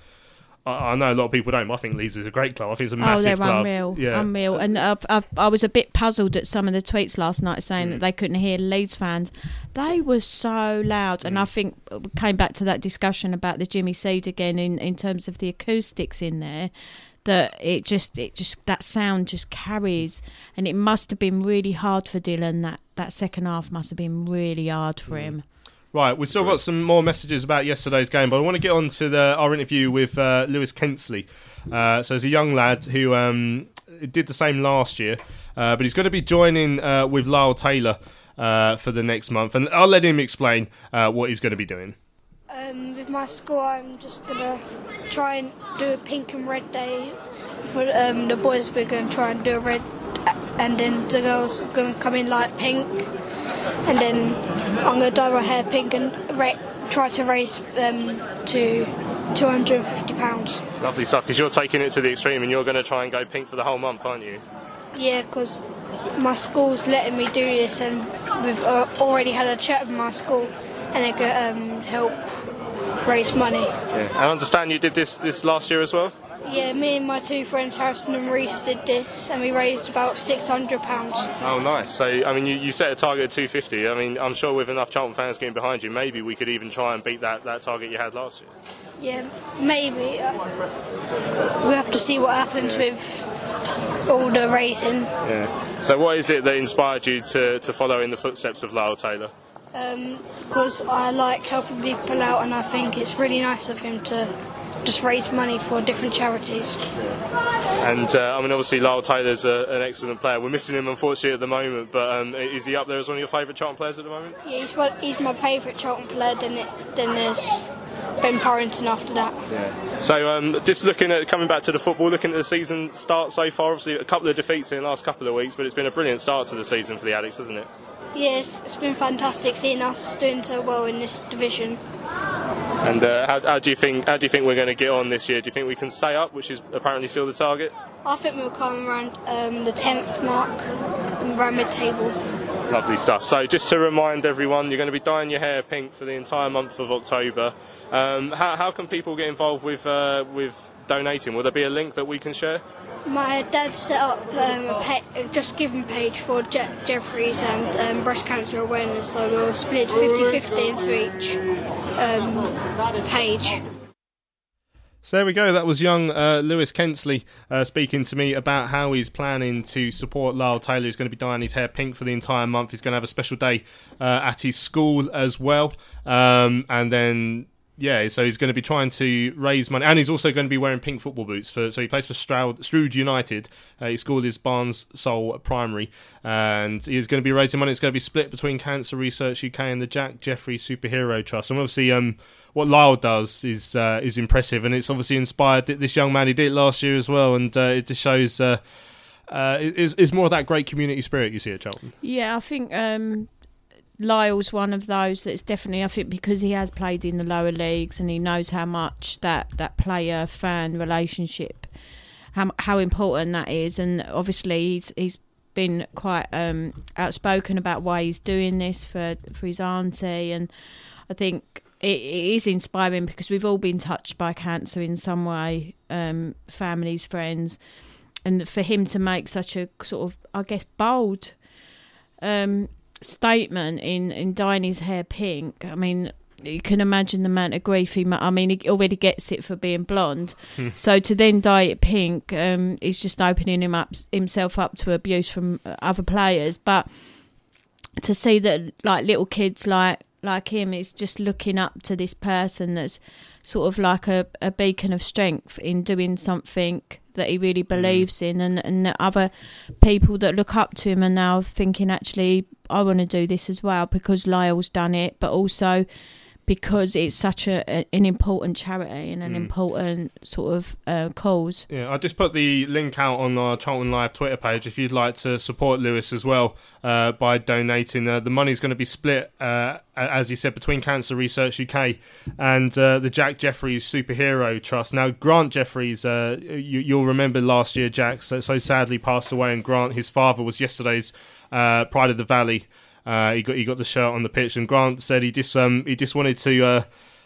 I, I know a lot of people don't, but I think Leeds is a great club. I think it's a massive Oh, they're club. unreal, Yeah. unreal. And I've, I've, I was a bit puzzled at some of the tweets last night saying Mm. that they couldn't hear Leeds fans. They were so loud, and Mm. I think we came back to that discussion about the Jimmy Seed again in, in terms of the acoustics in there. That it just, it just that sound just carries, and it must have been really hard for Dillon. That that second half must have been really hard Mm. for him. Right, we've still got some more messages about yesterday's game, but I want to get on to the, our interview with uh, Lewis Kensley. Uh, so, he's a young lad who um, did the same last year, uh, but he's going to be joining uh, with Lyle Taylor uh, for the next month, and I'll let him explain uh, what he's going to be doing. Um, with my school, I'm just gonna try and do a pink and red day. For um, the boys, we're gonna try and do a red, and then the girls are gonna come in light pink, and then I'm gonna dye my hair pink and ra- try to raise um, to 250 pounds. Lovely stuff, because you're taking it to the extreme and you're going to try and go pink for the whole month, aren't you? Yeah, because my school's letting me do this, and we've uh, already had a chat with my school, and they could um, help raise money. Yeah. I understand you did this, this last year as well? Yeah, me and my two friends, Harrison and Reese, did this, and we raised about six hundred pounds. Oh, nice. So, I mean, you, you set a target of 250. I mean, I'm sure with enough Charlton fans getting behind you, maybe we could even try and beat that, that target you had last year. Yeah, maybe. Uh, we have to see what happens with all the raising. Yeah. So, what is it that inspired you to, to follow in the footsteps of Lyle Taylor? Because I like helping people out, and I think it's really nice of him to just raise money for different charities. And uh, I mean, obviously, Lyle Taylor's a, an excellent player. We're missing him, unfortunately, at the moment. But um, is he up there as one of your favourite Charlton players at the moment? Yeah, he's, one, he's my favourite Charlton player. Then, it, then there's Ben Purrington after that. Yeah. So, um, just looking at coming back to the football, looking at the season start so far. Obviously, a couple of defeats in the last couple of weeks, but it's been a brilliant start to the season for the Addicks, hasn't it? Yes, it's been fantastic seeing us doing so well in this division. And uh, how, how do you think? How do you think we're going to get on this year? Do you think we can stay up, which is apparently still the target? I think we'll come around um, the 10th mark, around mid table. Lovely stuff. So, just to remind everyone, you're going to be dyeing your hair pink for the entire month of October. Um, how, how can people get involved with uh, with donating? Will there be a link that we can share? My dad set up um, a pa- just giving page for Je- Jeffries and um, breast cancer awareness, so we'll split 50 50 into each um, page. So there we go. That was young uh, Lewis Kensley uh, speaking to me about how he's planning to support Lyle Taylor. He's going to be dyeing his hair pink for the entire month. He's going to have a special day uh, at his school as well. Um, and then, yeah, so he's going to be trying to raise money. And he's also going to be wearing pink football boots. For So he plays for Stroud, Stroud United. Uh, his school is Barnes Soul Primary. And he's going to be raising money. It's going to be split between Cancer Research UK and the Jack Jeffries Superhero Trust. And obviously, um, what Lyle does is uh, is impressive, and it's obviously inspired this young man. He did it last year as well, and uh, it just shows uh, uh, is is more of that great community spirit you see at Charlton. Yeah, I think um, Lyle's one of those that's definitely. I think because he has played in the lower leagues and he knows how much that that player fan relationship, how how important that is, and obviously he's he's been quite um, outspoken about why he's doing this for for his auntie, and I think. It, it is inspiring because we've all been touched by cancer in some way, um, families, friends, and for him to make such a sort of, I guess, bold um, statement in in dyeing his hair pink. I mean, you can imagine the amount of grief he. mu- I mean, he already gets it for being blonde, Hmm. so to then dye it pink um, is just opening him up himself up to abuse from other players. But to see that like little kids like like him is just looking up to this person that's sort of like a, a beacon of strength in doing something that he really mm. believes in and, and that other people that look up to him are now thinking actually I want to do this as well because Lyle's done it but also because it's such a, an important charity and an Mm. important sort of uh, cause. Yeah, I just put the link out on our Charlton Live Twitter page if you'd like to support Lewis as well uh, by donating. Uh, the money's going to be split, uh, as you said, between Cancer Research UK and uh, the Jack Jeffries Superhero Trust. Now, Grant Jeffries, uh, you, you'll remember last year, Jack so, so sadly passed away, and Grant, his father, was yesterday's uh, Pride of the Valley. Uh, he got he got the shirt on the pitch, and Grant said he just um, he just wanted to. Uh,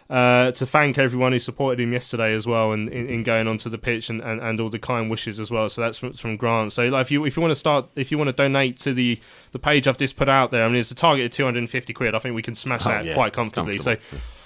uh, to thank everyone who supported him yesterday as well, and in, in going onto the pitch and, and, and all the kind wishes as well. So that's from, from Grant. So like, if you if you want to start, if you want to donate to the, the page I've just put out there, I mean it's a target of two hundred and fifty quid. I think we can smash Oh, that yeah, quite comfortably. So.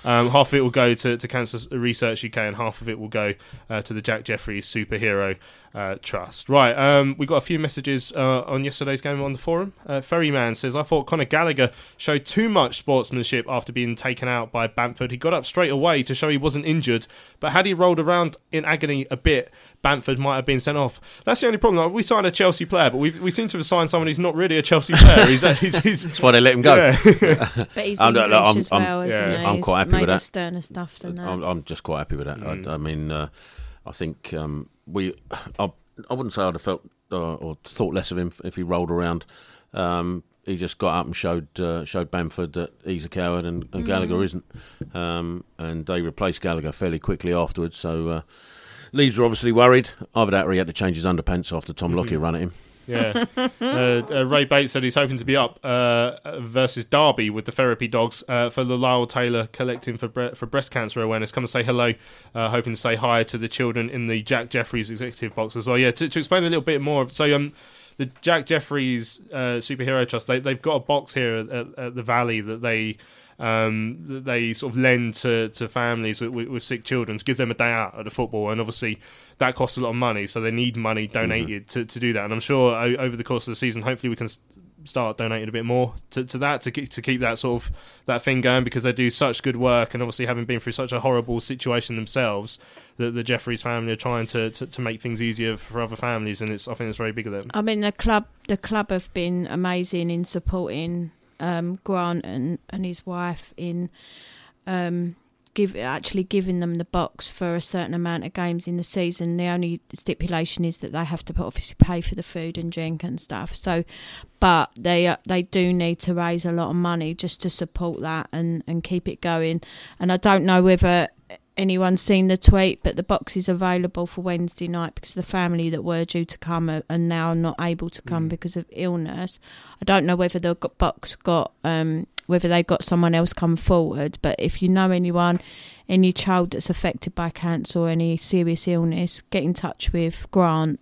Um, half of it will go to, to Cancer Research UK, and half of it will go uh, to the Jack Jeffries Superhero uh, Trust. Right, um, we got a few messages uh, on yesterday's game on the forum. Uh, Ferryman says, "I thought Conor Gallagher showed too much sportsmanship after being taken out by Bamford. He got up straight away to show he wasn't injured, but had he rolled around in agony a bit, Bamford might have been sent off. That's the only problem. Like, we signed a Chelsea player, but we we seem to have signed someone who's not really a Chelsea player. He's, he's, he's That's why they let him go. Yeah. But he's I'm- English I'm- as I'm- well, isn't yeah, he? I'm quite happy with of that. sterner stuff than that. I'm, I'm just quite happy with that. Mm. I, I mean, uh, I think um, we. I, I wouldn't say I'd have felt uh, or thought less of him if he rolled around. Um, he just got up and showed uh, showed Bamford that he's a coward and, and Gallagher Mm. isn't. Um, and they replaced Gallagher fairly quickly afterwards. So uh, Leeds were obviously worried. Either that or he had to change his underpants after Tom Lockyer ran at him. Yeah. uh, uh, Ray Bates said he's hoping to be up uh, versus Derby with the therapy dogs uh, for the Lyle Taylor collecting for bre- for breast cancer awareness. Come and say hello. Uh, hoping to say hi to the children in the Jack Jeffries executive box as well. Yeah, to, to explain a little bit more. So um. The Jack Jeffries uh, superhero trust they they've got a box here at, at, at the Valley that they um, that they sort of lend to, to families with, with, with sick children to give them a day out at the football. And obviously that costs a lot of money so they need money donated to, to do that. And I'm sure o- over the course of the season hopefully we can s- start donating a bit more to, to that to keep, to keep that sort of that thing going because they do such good work. And obviously having been through such a horrible situation themselves that the Jeffries family are trying to, to, to make things easier for other families and it's I think it's very big of them. I mean, the club the club have been amazing in supporting um, Grant and, and his wife in um, give actually giving them the box for a certain amount of games in the season. The only stipulation is that they have to obviously pay for the food and drink and stuff. So, but they uh, they do need to raise a lot of money just to support that and and keep it going. And I don't know whether anyone's seen the tweet, but the box is available for Wednesday night because the family that were due to come are, are now not able to come because of illness. I don't know whether the got- box got um, whether they got someone else come forward, but if you know anyone, any child that's affected by cancer or any serious illness, get in touch with Grant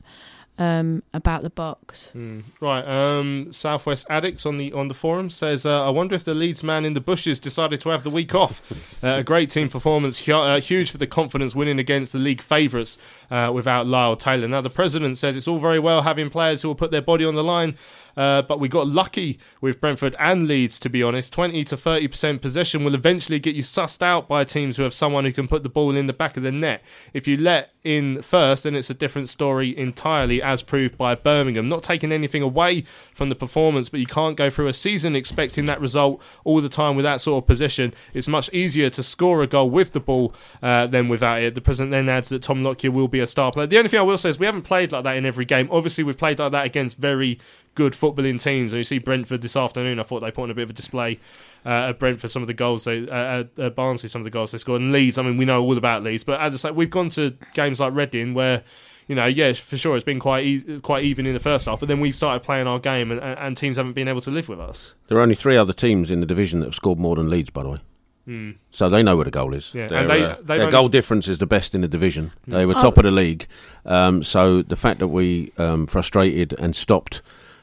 um, about the box. Mm. Right, um, Southwest Addicks on the on the forum says, uh, "I wonder if the Leeds man in the bushes decided to have the week off. Uh, a great team performance, uh, huge for the confidence winning against the league favourites uh, without Lyle Taylor. Now the president says it's all very well having players who will put their body on the line." Uh, but we got lucky with Brentford and Leeds, to be honest. 20 to 30% possession will eventually get you sussed out by teams who have someone who can put the ball in the back of the net. If you let in first, then it's a different story entirely, as proved by Birmingham. Not taking anything away from the performance, but you can't go through a season expecting that result all the time with that sort of possession. It's much easier to score a goal with the ball uh, than without it. The president then adds that Tom Lockyer will be a star player. The only thing I will say is we haven't played like that in every game. Obviously, we've played like that against very good footballing teams. And you see Brentford this afternoon. I thought they put on a bit of a display uh, at Brentford. Some of the goals they, uh, at uh, Barnsley, some of the goals they scored. And Leeds, I mean, we know all about Leeds. But as I say, we've gone to games like Reading where. You know, yeah, for sure, it's been quite e- quite even in the first half, but then we've started playing our game, and, and and teams haven't been able to live with us. There are only three other teams in the division that have scored more than Leeds, by the way. Hmm. So they know where the goal is. Yeah, Their, and they- uh, their only- goal difference is the best in the division. Hmm. They were Oh. top of the league. Um, so the fact that we um, frustrated and stopped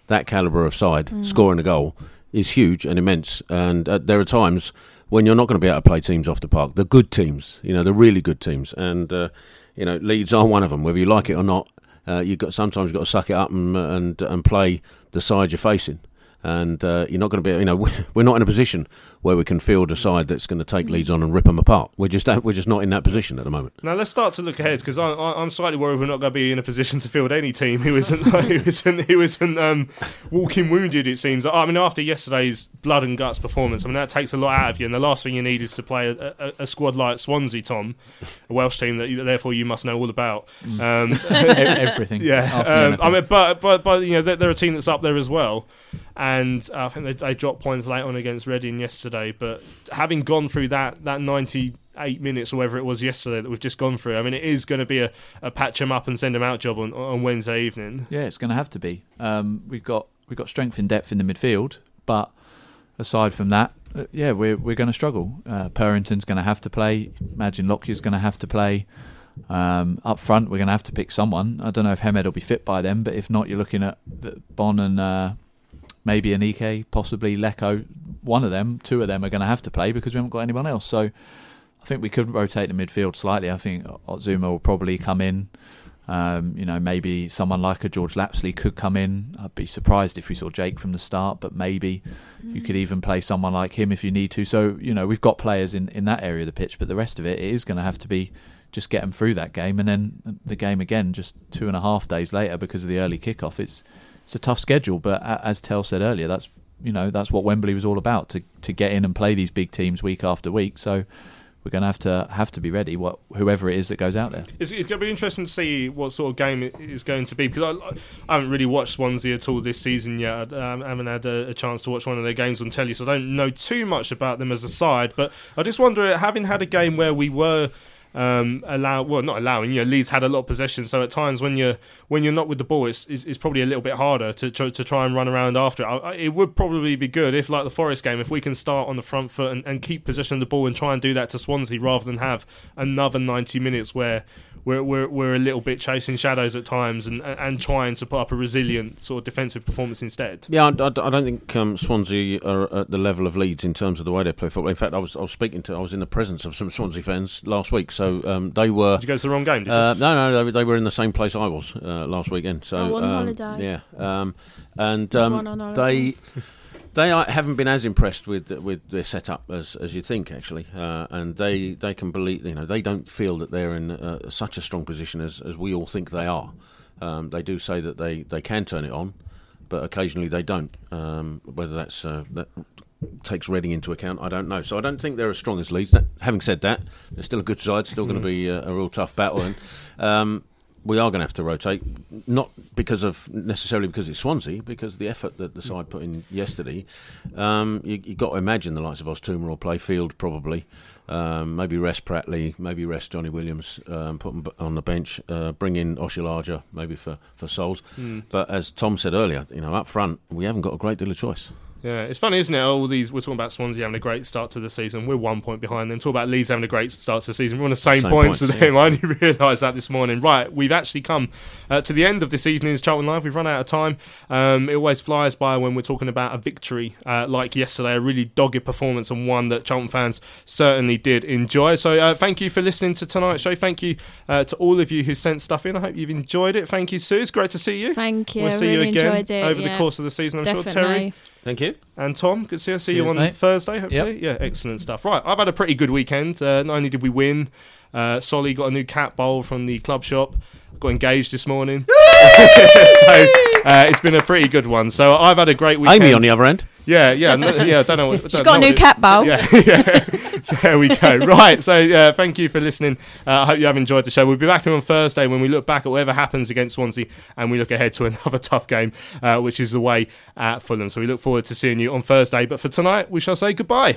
that calibre of side Mm. scoring a goal is huge and immense. And uh, there are times when you're not going to be able to play teams off the park. The good teams, you know, the really good teams, and uh, you know, Leeds are one of them. Whether you like it or not, uh, you got sometimes you've got to suck it up and and and play the side you're facing. And uh, you're not going to be. You know, we're not in a position where we can field a side that's going to take Leeds on and rip them apart. We're just we're just not in that position at the moment. Now let's start to look ahead because I'm slightly worried we're not going to be in a position to field any team who isn't who isn't who isn't um, walking wounded. It seems. I mean, after yesterday's blood and guts performance, I mean that takes a lot out of you, and the last thing you need is to play a, a, a squad like Swansea, Tom, a Welsh team that you, therefore you must know all about. Mm. Um, Everything. Yeah. Um, I mean, but but but you know they're, they're, a team that's up there as well, and uh, I think they, they dropped points late on against Reading yesterday. But having gone through that that ninety eight minutes or whatever it was yesterday that we've just gone through. I mean, it is going to be a, a patch them up and send them out job on, on Wednesday evening. Yeah, it's going to have to be. Um, we've got we've got strength and depth in the midfield, but aside from that, uh, yeah, we're we're going to struggle. Uh, Purrington's going to have to play. Imagine Lockyer's going to have to play. Um, up front, we're going to have to pick someone. I don't know if Hemed will be fit by then, but if not, you're looking at Bonne and uh, maybe Aneke, possibly Leko. One of them, two of them are going to have to play because we haven't got anyone else. So I think we could rotate the midfield slightly. I think Oztumer will probably come in. Um, you know, maybe someone like a George Lapslie could come in. I'd be surprised if we saw Jake from the start, but maybe you could even play someone like him if you need to. So, you know, we've got players in, in that area of the pitch, but the rest of it, it is going to have to be just get them through that game, and then the game again just two and a half days later because of the early kickoff. It's it's a tough schedule, but as Tell said earlier, that's you know that's what Wembley was all about to to get in and play these big teams week after week. So we're going to have to have to be ready. What whoever it is that goes out there. It's, it's going to be interesting to see what sort of game it is going to be because I, I haven't really watched Swansea at all this season yet. I haven't had a, a, chance to watch one of their games on telly, so I don't know too much about them as a side. But I just wonder, having had a game where we were um, allow well not allowing you know Leeds had a lot of possession. So at times when you're when you're not with the ball it's, it's, it's probably a little bit harder to, to, to try and run around after it. I, it would probably be good if like the Forest game if we can start on the front foot and, and keep possession of the ball and try and do that to Swansea rather than have another 90 minutes where we're, we're, we're a little bit chasing shadows at times and and trying to put up a resilient sort of defensive performance instead. Yeah, I, I, I don't think um, Swansea are at the level of Leeds in terms of the way they play football. In fact, I was I was speaking to I was in the presence of some Swansea fans last week, so um, they were. Did you go to the wrong game? Uh, no, no, they, they, were in the same place I was uh, last weekend. So oh, on um, holiday. Yeah, um, and um, they. They are, haven't been as impressed with with their setup as as you think actually, uh, and they, they can believe you know they don't feel that they're in uh, such a strong position as, as we all think they are. Um, they do say that they, they can turn it on, but occasionally they don't. Um, whether that's uh, that takes Reading into account, I don't know. So I don't think they're as strong as Leeds. That, having said that, they're still a good side, still going to be a, a, real tough battle. And um, we are going to have to rotate, not because of necessarily because it's Swansea, because the effort that the side put in yesterday. Um, you, have got to imagine the likes of Oztumer will play field probably. Um, maybe rest Pratley, maybe rest Jonny Williams, um, put him on the bench, uh, bring in Oshilaja maybe for for Souls. Mm. But as Tom said earlier, you know, up front we haven't got a great deal of choice. Yeah, it's funny, isn't it? All these we're talking about Swansea having a great start to the season. We're one point behind them. Talk about Leeds having a great start to the season. We're on the same, same points, points as them. Yeah. I only realised that this morning. Right, we've actually come uh, to the end of this evening's Charlton Live. We've run out of time. Um, it always flies by when we're talking about a victory uh, like yesterday, a really dogged performance and one that Charlton fans certainly did enjoy. So uh, thank you for listening to tonight's show. Thank you uh, to all of you who sent stuff in. I hope you've enjoyed it. Thank you, Sue. It's great to see you. Thank you. We'll see really you again it, over yeah. the course of the season. I'm Definitely. sure Terry. Thank you. And Tom, good to see you. See Cheers, you on mate. Thursday, hopefully. Yeah, excellent stuff. Right, I've had a pretty good weekend. Uh, not only did we win, uh, Solly got a new cat bowl from the club shop. Got engaged this morning. so uh, it's been a pretty good one. So I've had a great weekend. Amy on the other end. Yeah, yeah, no, yeah. I don't know. What, She's don't got a new cat bowl. Yeah, yeah. So there we go. Right. So uh, thank you for listening. Uh, I hope you have enjoyed the show. We'll be back here on Thursday when we look back at whatever happens against Swansea and we look ahead to another tough game, uh, which is away at Fulham. So we look forward to seeing you on Thursday. But for tonight, we shall say goodbye.